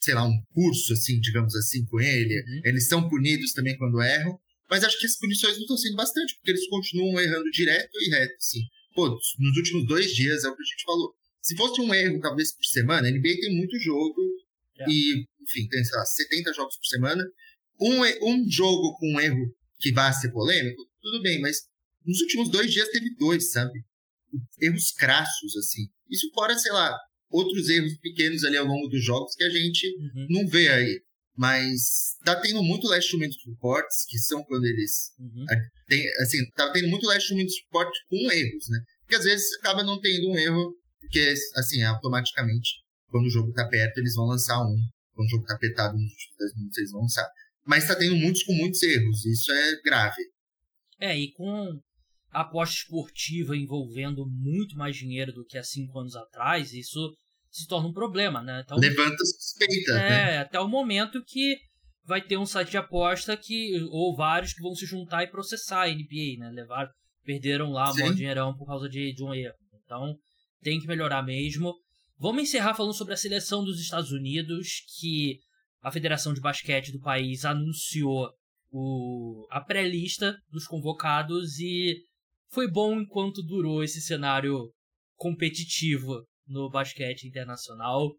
sei lá, um curso, assim, digamos assim, com ele. Uhum. Eles são punidos também quando erram. Mas acho que as punições não estão sendo bastante, porque eles continuam errando direto e reto, assim. Pô, nos últimos dois dias é o que a gente falou. Se fosse um erro, talvez, por semana, a NBA tem muito jogo. É. E, enfim, tem, sei lá, 70 jogos por semana. Um, um jogo com um erro que vá ser polêmico, tudo bem, mas nos últimos dois dias teve dois, sabe? Erros crassos, assim. Isso fora, sei lá, outros erros pequenos ali ao longo dos jogos que a gente Uhum, não vê aí. Mas tá tendo muito last minute reports, que são quando eles uhum. tem, assim, tá tendo muito last minute report com erros, né? Porque às vezes acaba não tendo um erro, porque, assim, automaticamente, quando o jogo tá perto, eles vão lançar um. Quando o jogo tá apertado nos últimos 10 minutos, eles vão lançar. Mas tá tendo muitos com muitos erros, isso é grave. É, e com aposta esportiva envolvendo muito mais dinheiro do que há cinco anos atrás, isso se torna um problema, né? Então, Levanta suspeita, né? é, até o momento que vai ter um site de aposta que ou vários que vão se juntar e processar a NBA, né? Levar, perderam lá um dinheirão por causa de, de um erro. Então, tem que melhorar mesmo. Vamos encerrar falando sobre a seleção dos Estados Unidos, que a Federação de Basquete do país anunciou o, a pré-lista dos convocados e foi bom enquanto durou esse cenário competitivo no basquete internacional.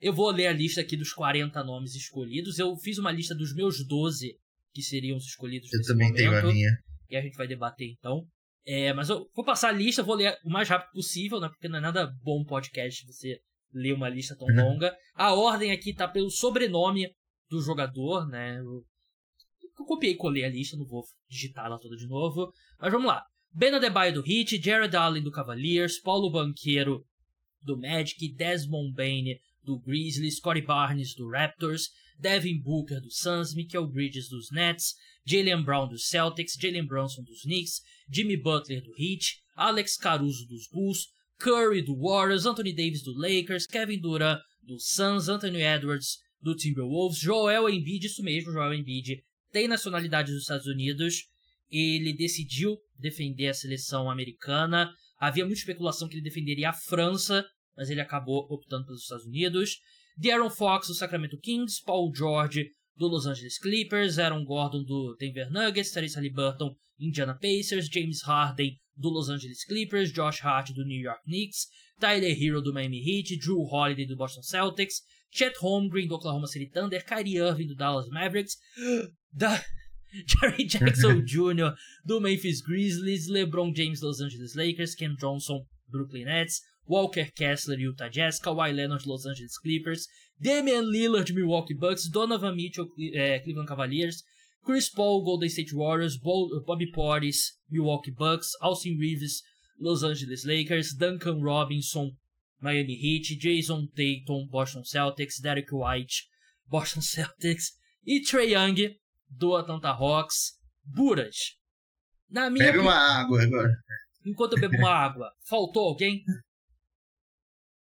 Eu vou ler a lista aqui dos 40 nomes escolhidos. Eu fiz uma lista dos meus 12 que seriam os escolhidos Eu também momento. tenho a minha. E a gente vai debater então. É, mas eu vou passar a lista, vou ler o mais rápido possível, né? Porque não é nada bom podcast você ler uma lista tão Uhum. longa. A ordem aqui tá pelo sobrenome do jogador, né? Eu, eu copiei e colei a lista, não vou digitar ela toda de novo. Mas vamos lá. Ben Adebayo do Heat, Jared Allen do Cavaliers, Paulo Banqueiro do Magic, Desmond Bain do Grizzlies, Scottie Barnes, do Raptors, Devin Booker, do Suns, Michael Bridges, dos Nets, Jalen Brown, dos Celtics, Jalen Brunson, dos Knicks, Jimmy Butler, do Heat, Alex Caruso, dos Bulls, Curry, do Warriors, Anthony Davis, do Lakers, Kevin Durant, do Suns, Anthony Edwards, do Timberwolves, Joel Embiid, isso mesmo, Joel Embiid, tem nacionalidade dos Estados Unidos, ele decidiu defender a seleção americana, havia muita especulação que ele defenderia a França, mas ele acabou optando pelos Estados Unidos. De'Aaron Fox do Sacramento Kings, Paul George do Los Angeles Clippers, Aaron Gordon do Denver Nuggets, Therese Halliburton Indiana Pacers, James Harden do Los Angeles Clippers, Josh Hart do New York Knicks, Tyler Hero do Miami Heat, Drew Holiday do Boston Celtics, Chet Holmgren do Oklahoma City Thunder, Kyrie Irving do Dallas Mavericks, da Jerry Jackson Jr. do Memphis Grizzlies, LeBron James Los Angeles Lakers, Ken Johnson Brooklyn Nets, Walker Kessler Utah Jazz, Kawhi Leonard Los Angeles Clippers, Damian Lillard Milwaukee Bucks, Donovan Mitchell é, Cleveland Cavaliers, Chris Paul Golden State Warriors, Bobby Portis Milwaukee Bucks, Austin Reeves Los Angeles Lakers, Duncan Robinson Miami Heat, Jason Tatum Boston Celtics, Derek White Boston Celtics e Trey Young do Atlanta Hawks. Buras. Na minha Bebe uma água agora. Enquanto eu bebo uma água, faltou alguém?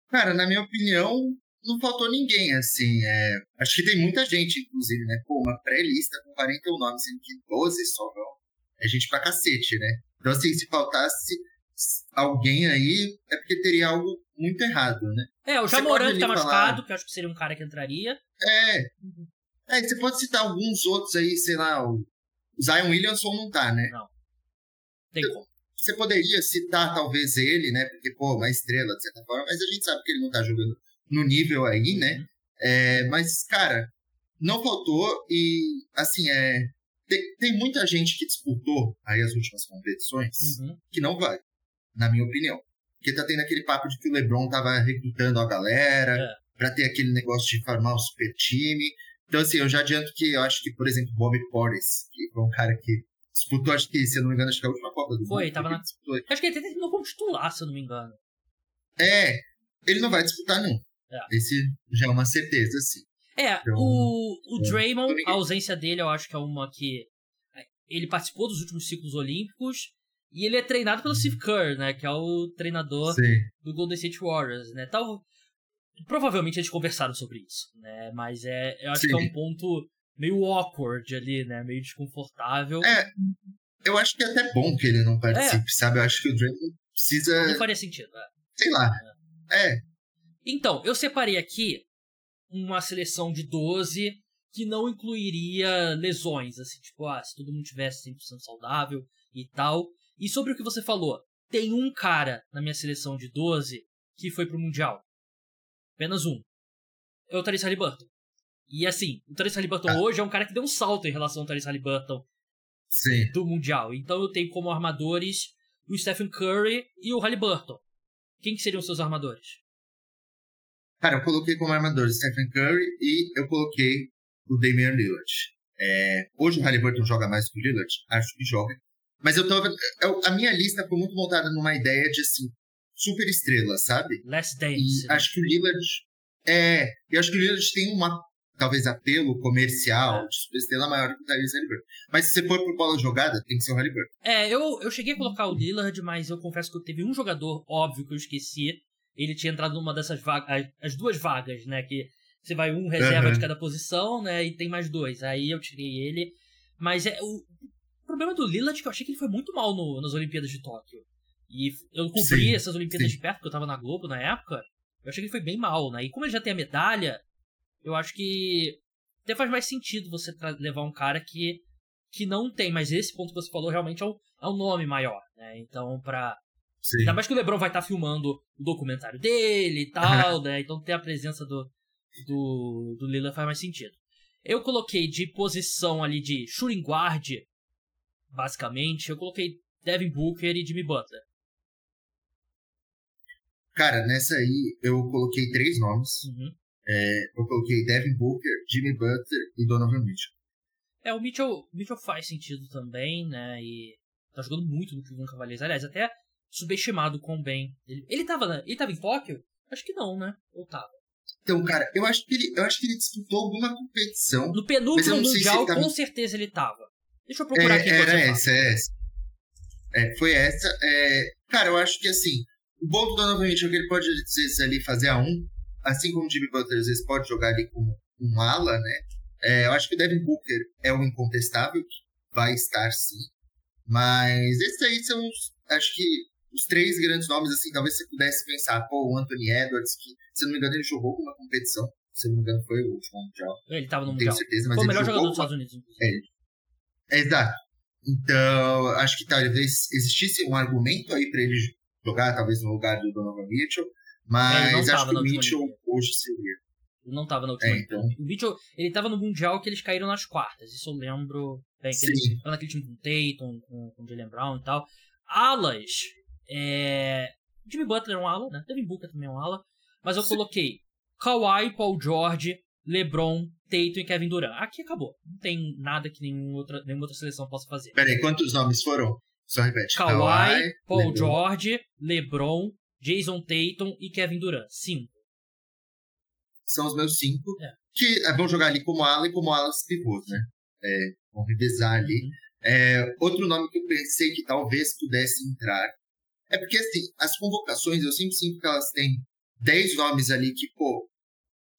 Cara, na minha opinião, não faltou ninguém, assim. É... Acho que tem muita gente, inclusive, né? Pô, uma pré-lista com 41 nomes, sendo que 12 só, não. É gente pra cacete, né? Então, assim, se faltasse alguém aí, é porque teria algo muito errado, né? É, o Jamoran que tá machucado, que eu acho que seria um cara que entraria. É. É, você pode citar alguns outros aí, sei lá, o Zion Williamson não tá, né? Não. Tem como. Você poderia citar talvez ele, né? Porque, pô, uma estrela, de certa forma, mas a gente sabe que ele não tá jogando no nível aí, né? Uhum. É, mas, cara, não faltou e, assim, é, tem, tem, muita gente que disputou aí as últimas competições uhum. que não vai, na minha opinião. Porque tá tendo aquele papo de que o LeBron tava recrutando a galera é. para ter aquele negócio de formar o super time. Então, assim, eu já adianto que eu acho que, por exemplo, Bobby Portis, que foi um cara que disputou, acho que, se eu não me engano, acho que é a última Copa do Foi, mundo, tava na. Disputou. Acho que ele até terminou como titular, se eu não me engano. É, ele não vai disputar, não. É. Esse já é uma certeza, sim. É, então, o, o é, Draymond, a ausência dele, eu acho que é uma que. É, ele participou dos últimos ciclos olímpicos e ele é treinado pelo Steve Kerr, né? Que é o treinador sim. do Golden State Warriors, né? Tal, provavelmente eles conversaram sobre isso, né? Mas é, eu acho sim. que é um ponto meio awkward ali, né? Meio desconfortável. É, eu acho que é até bom que ele não participe, é. sabe? Eu acho que o Draymond precisa. Não faria sentido, né? Sei lá. É. é. Então, eu separei aqui uma seleção de 12 que não incluiria lesões, assim, tipo, ah, se todo mundo tivesse 100% saudável e tal. E sobre o que você falou, tem um cara na minha seleção de 12 que foi pro Mundial. Apenas um. É o Therese Halliburton. E assim, o Therese Halliburton ah. hoje é um cara que deu um salto em relação ao Therese Halliburton Sim. do Mundial. Então eu tenho como armadores o Stephen Curry e o Halliburton. Quem que seriam seus armadores? Cara, eu coloquei como armador Stephen Curry e eu coloquei o Damian Lillard. É, hoje o Halliburton joga mais que o Lillard? Acho que joga. Mas eu tava. Eu, a minha lista foi muito montada numa ideia de assim, super estrela, sabe? Less Dance. E né? acho que o Lillard. É, eu acho que o Lillard tem uma talvez apelo comercial é. de superestrela maior que o Tyrese Halliburton. Mas se você for por bola jogada, tem que ser o Halliburton. É, eu, eu cheguei a colocar o Lillard, mas eu confesso que teve um jogador óbvio que eu esqueci, ele tinha entrado numa dessas vagas, as duas vagas, né? Que você vai um reserva uhum. de cada posição, né? E tem mais dois. Aí eu tirei ele. Mas é o, problema do Lillard é que eu achei que ele foi muito mal no, nas Olimpíadas de Tóquio. E eu cobri sim, essas Olimpíadas sim. de perto, porque eu tava na Globo na época. Eu achei que ele foi bem mal, né? E como ele já tem a medalha, eu acho que até faz mais sentido você levar um cara que, que não tem. Mas esse ponto que você falou realmente é o, é o nome maior, né? Então, pra Sim. Ainda mais que o LeBron vai estar tá filmando o documentário dele e tal, né? Então ter a presença do, do, do Lillard faz mais sentido. Eu coloquei de posição ali de shooting guard, basicamente, eu coloquei Devin Booker e Jimmy Butler. Cara, nessa aí eu coloquei três nomes. Uhum. É, eu coloquei Devin Booker, Jimmy Butler e Donovan Mitchell. É, o Mitchell, Mitchell faz sentido também, né? E tá jogando muito no Cleveland Cavaliers. Aliás, até subestimado com bem. Ele, ele, tava, ele tava em Tóquio? Acho que não, né? Ou tava? Então, cara, eu acho que ele, eu acho que ele disputou alguma competição. No penúltimo mundial, tava... com certeza ele tava. Deixa eu procurar é, aqui. Era essa, é essa. É, foi essa. É, cara, eu acho que assim, o bom do Donovan Mitchell é que ele pode, às vezes, ali fazer a um, assim como o Jimmy Butler, às vezes, pode jogar ali com um ala, né? É, eu acho que o Devin Booker é um incontestável, vai estar sim. Mas esses aí são, acho que, os três grandes nomes, assim, talvez você pudesse pensar, pô, o Anthony Edwards, que, se não me engano, ele jogou uma competição, se não me engano, foi o último Mundial. Ele estava no Mundial. Tenho certeza, mas foi o melhor jogador dos Estados Unidos. É, é, exato. Então, acho que talvez existisse um argumento aí para ele jogar, talvez no lugar do Donovan Mitchell, mas acho que o Mitchell hoje seria. Ele não estava na última. É, então. O Mitchell, ele tava no Mundial que eles caíram nas quartas. Isso eu lembro. Bem, que eles estavam naquele time com Tatum, com, com Jalen Brown e tal. Alas. É... Jimmy Butler é um ala, né? Devin Booker também é um ala. Mas eu Sim. coloquei Kawhi, Paul George, LeBron, Tatum e Kevin Durant. Aqui acabou. Não tem nada que nenhuma outra, nenhuma outra seleção possa fazer. Peraí, quantos nomes foram? Só repete. Kawhi, Paul LeBron. George, LeBron, Jason Tatum e Kevin Durant. Cinco. São os meus cinco. É. Que é bom jogar ali como ala e como alas pivôs, né? É, vão revezar ali. Uhum. É, outro nome que eu pensei que talvez pudesse entrar. É porque, assim, as convocações, eu sempre sinto que elas têm 10 nomes ali que, pô,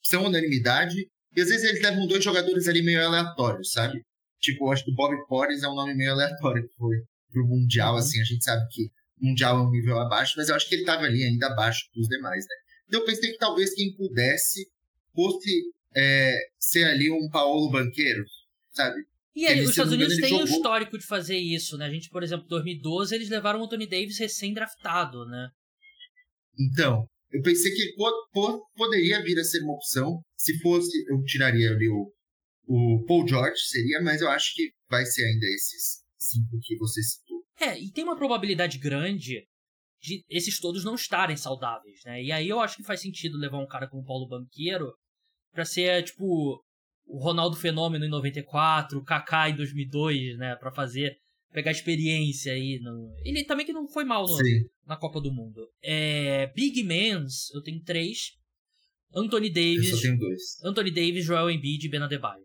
são unanimidade. E às vezes eles levam dois jogadores ali meio aleatórios, sabe? Tipo, eu acho que o Bob Porres é um nome meio aleatório que foi pro Mundial, assim. A gente sabe que o Mundial é um nível abaixo, mas eu acho que ele tava ali ainda abaixo dos demais, né? Então eu pensei que talvez quem pudesse fosse é, ser ali um Paulo Banqueiro, sabe? E aí, os Estados Unidos têm um histórico de fazer isso, né? A gente, por exemplo, em 2012, eles levaram o Anthony Davis recém-draftado, né? Então, eu pensei que ele poderia vir a ser uma opção. Se fosse, eu tiraria ali o, o Paul George, seria, mas eu acho que vai ser ainda esses cinco que você citou. É, e tem uma probabilidade grande de esses todos não estarem saudáveis, né? E aí eu acho que faz sentido levar um cara como o Paulo Banqueiro pra ser, tipo, o Ronaldo Fenômeno em 94, o Kaká em 2002, né? Pra fazer, pegar experiência aí. No... Ele também que não foi mal no, na Copa do Mundo. É, Big Mans, eu tenho três. Anthony Davis. Eu só tenho dois. Anthony Davis, Joel Embiid e Ben Adebayo.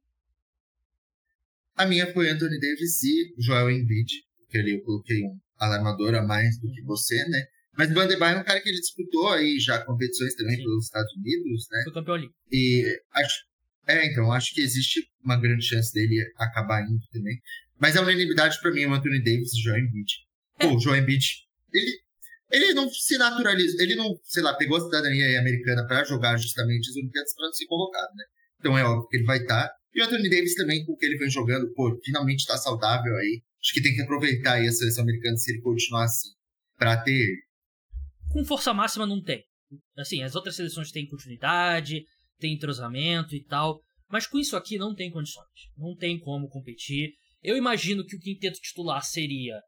A minha foi Anthony Davis e Joel Embiid, que ali eu coloquei um alarmador a mais do que você, né? Mas o é um cara que ele disputou aí já competições também Sim. pelos Estados Unidos, né? Foi campeão ali. E acho, é, então, acho que existe uma grande chance dele acabar indo também. Mas a unanimidade para mim é o Anthony Davis e o Joel Embiid. É. Pô, o Joel Embiid, ele, ele não se naturaliza, ele não, sei lá, pegou a cidadania americana para jogar justamente as Olimpíadas para ser convocado, né? Então é óbvio que ele vai estar. Tá. E o Anthony Davis também, com o que ele vem jogando, pô, finalmente está saudável aí. Acho que tem que aproveitar aí a seleção americana se ele continuar assim, para ter. Com força máxima não tem. Assim, as outras seleções têm continuidade, tem entrosamento e tal, mas com isso aqui não tem condições. Não tem como competir. Eu imagino que o quinteto titular seria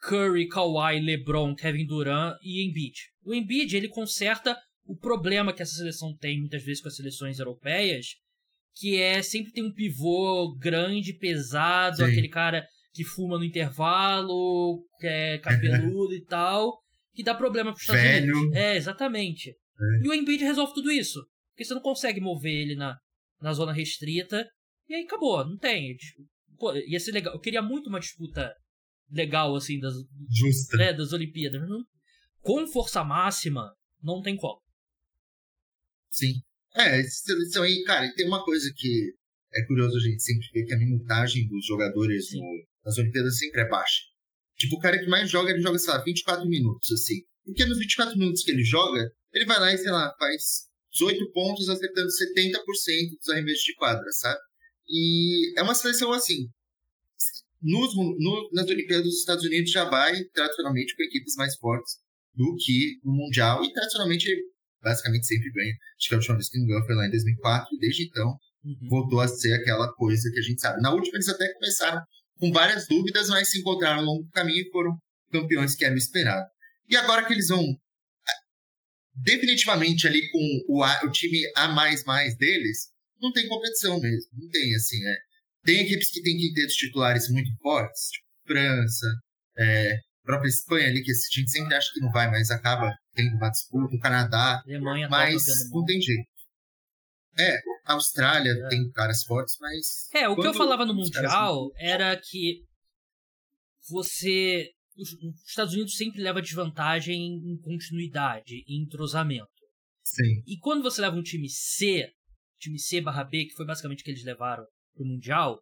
Curry, Kawhi, LeBron, Kevin Durant e Embiid. O Embiid, ele conserta o problema que essa seleção tem muitas vezes com as seleções europeias, que é sempre tem um pivô grande, pesado, Sim. aquele cara que fuma no intervalo, que é cabeludo e tal, que dá problema pros Estados Velho. Unidos. É, exatamente. É. E o Embiid resolve tudo isso. Porque você não consegue mover ele na, na zona restrita. E aí acabou, não tem. Pô, ia ser legal. Eu queria muito uma disputa legal, assim, das, Justa. Né, das Olimpíadas. Com força máxima, não tem como. Sim. É, seleção aí, cara, tem uma coisa que é curioso a gente sempre ver que a minutagem dos jogadores no, nas Olimpíadas sempre é baixa. Tipo, o cara que mais joga, ele joga, sei lá, 24 minutos, assim. Porque nos 24 minutos que ele joga, ele vai lá e, sei lá, faz 18 pontos, acertando 70% dos arremessos de quadra, sabe? E é uma seleção assim. Nos, no, nas Olimpíadas dos Estados Unidos já vai, tradicionalmente, com equipes mais fortes do que no Mundial. E, tradicionalmente, basicamente sempre ganha. Acho que a última vez que não ganhou foi lá em 2004. E desde então, uhum. voltou a ser aquela coisa que a gente sabe. Na última, eles até começaram com várias dúvidas, mas se encontraram ao longo do caminho e foram campeões que eram esperados. E agora que eles vão definitivamente ali com o, a, o time A mais mais deles, não tem competição mesmo. Não tem, assim, é. Tem equipes que têm quintetos titulares muito fortes, tipo França, é, própria Espanha ali, que a gente sempre acha que não vai, mas acaba tendo uma disputa, o Canadá. Alemanha mas não tem jeito. É, a Austrália é. tem caras fortes, mas. É, o que eu falava no Mundial era que você. Os Estados Unidos sempre leva desvantagem em continuidade, em entrosamento. Sim. E quando você leva um time C, time C barra B, que foi basicamente o que eles levaram pro Mundial,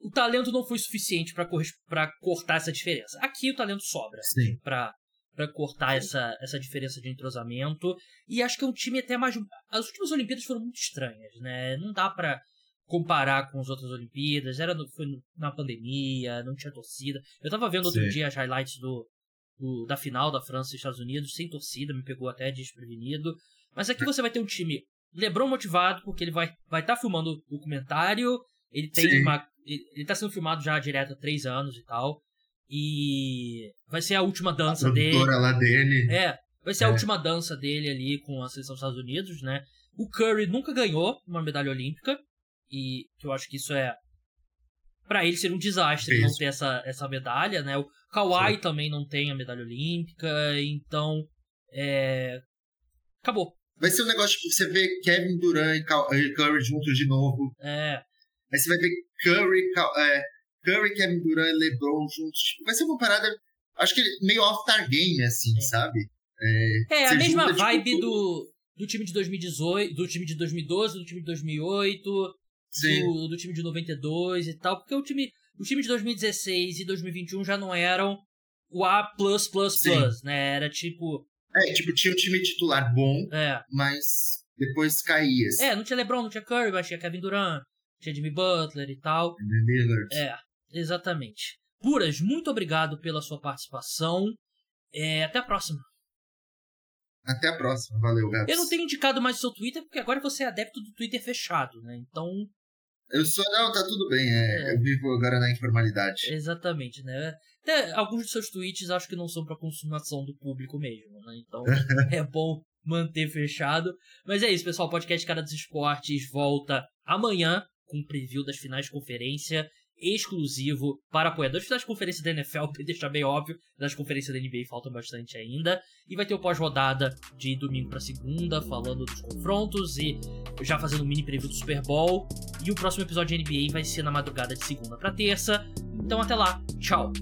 o talento não foi suficiente para cortar essa diferença. Aqui o talento sobra para para cortar essa, essa diferença de entrosamento. E acho que é um time até mais. As últimas Olimpíadas foram muito estranhas, né? Não dá para comparar com as outras Olimpíadas. Era no, foi na pandemia, não tinha torcida. Eu tava vendo outro Sim. dia as highlights do, do, da final da França e Estados Unidos, sem torcida, me pegou até desprevenido. Mas aqui você vai ter um time Lebron motivado, porque ele vai estar vai tá filmando o documentário. Ele tem Sim. uma. Ele, ele tá sendo filmado já direto há três anos e tal. E vai ser a última dança a dele. lá dele. É, vai ser é. a última dança dele ali com a seleção dos Estados Unidos, né? O Curry nunca ganhou uma medalha olímpica. E eu acho que isso é. Pra ele seria um desastre não ter essa, essa medalha, né? O Kawhi Sim. também não tem a medalha olímpica, então. É... Acabou. Vai ser um negócio que você vê Kevin Durant e Curry juntos de novo. É. Aí você vai ver Curry, é, Curry, Kevin Durant e LeBron juntos. Tipo, vai ser uma parada, acho que meio off-tar game, assim, é. sabe? É, é a mesma junta, vibe tipo, do, do time de 2018, do time de 2012, do time de 2008, do, do, time de 92 e tal, porque o time, o time de 2016 e 2021 já não eram o A++++, né? Era tipo... É, tipo, tinha um time titular bom, é. mas depois caía. Assim. É, não tinha LeBron, não tinha Curry, mas tinha Kevin Durant, tinha Jimmy Butler e tal. Lillard. É, Exatamente. Puras, muito obrigado pela sua participação. É, até a próxima. Até a próxima. Valeu, Gabs. Eu não tenho indicado mais o seu Twitter, porque agora você é adepto do Twitter fechado, né? Então. Eu sou. Não, tá tudo bem. É, é. Eu vivo agora na informalidade. Exatamente, né? Até alguns dos seus tweets acho que não são para consumação do público mesmo, né? Então é bom manter fechado. Mas é isso, pessoal. O podcast Cara dos Esportes volta amanhã com um preview das finais de conferência exclusivo para apoiadores das conferências da NFL, para deixar bem óbvio, das conferências da NBA faltam bastante ainda. E vai ter o pós-rodada de domingo para segunda, falando dos confrontos e já fazendo um mini preview do Super Bowl. E o próximo episódio de NBA vai ser na madrugada de segunda para terça. Então até lá, tchau!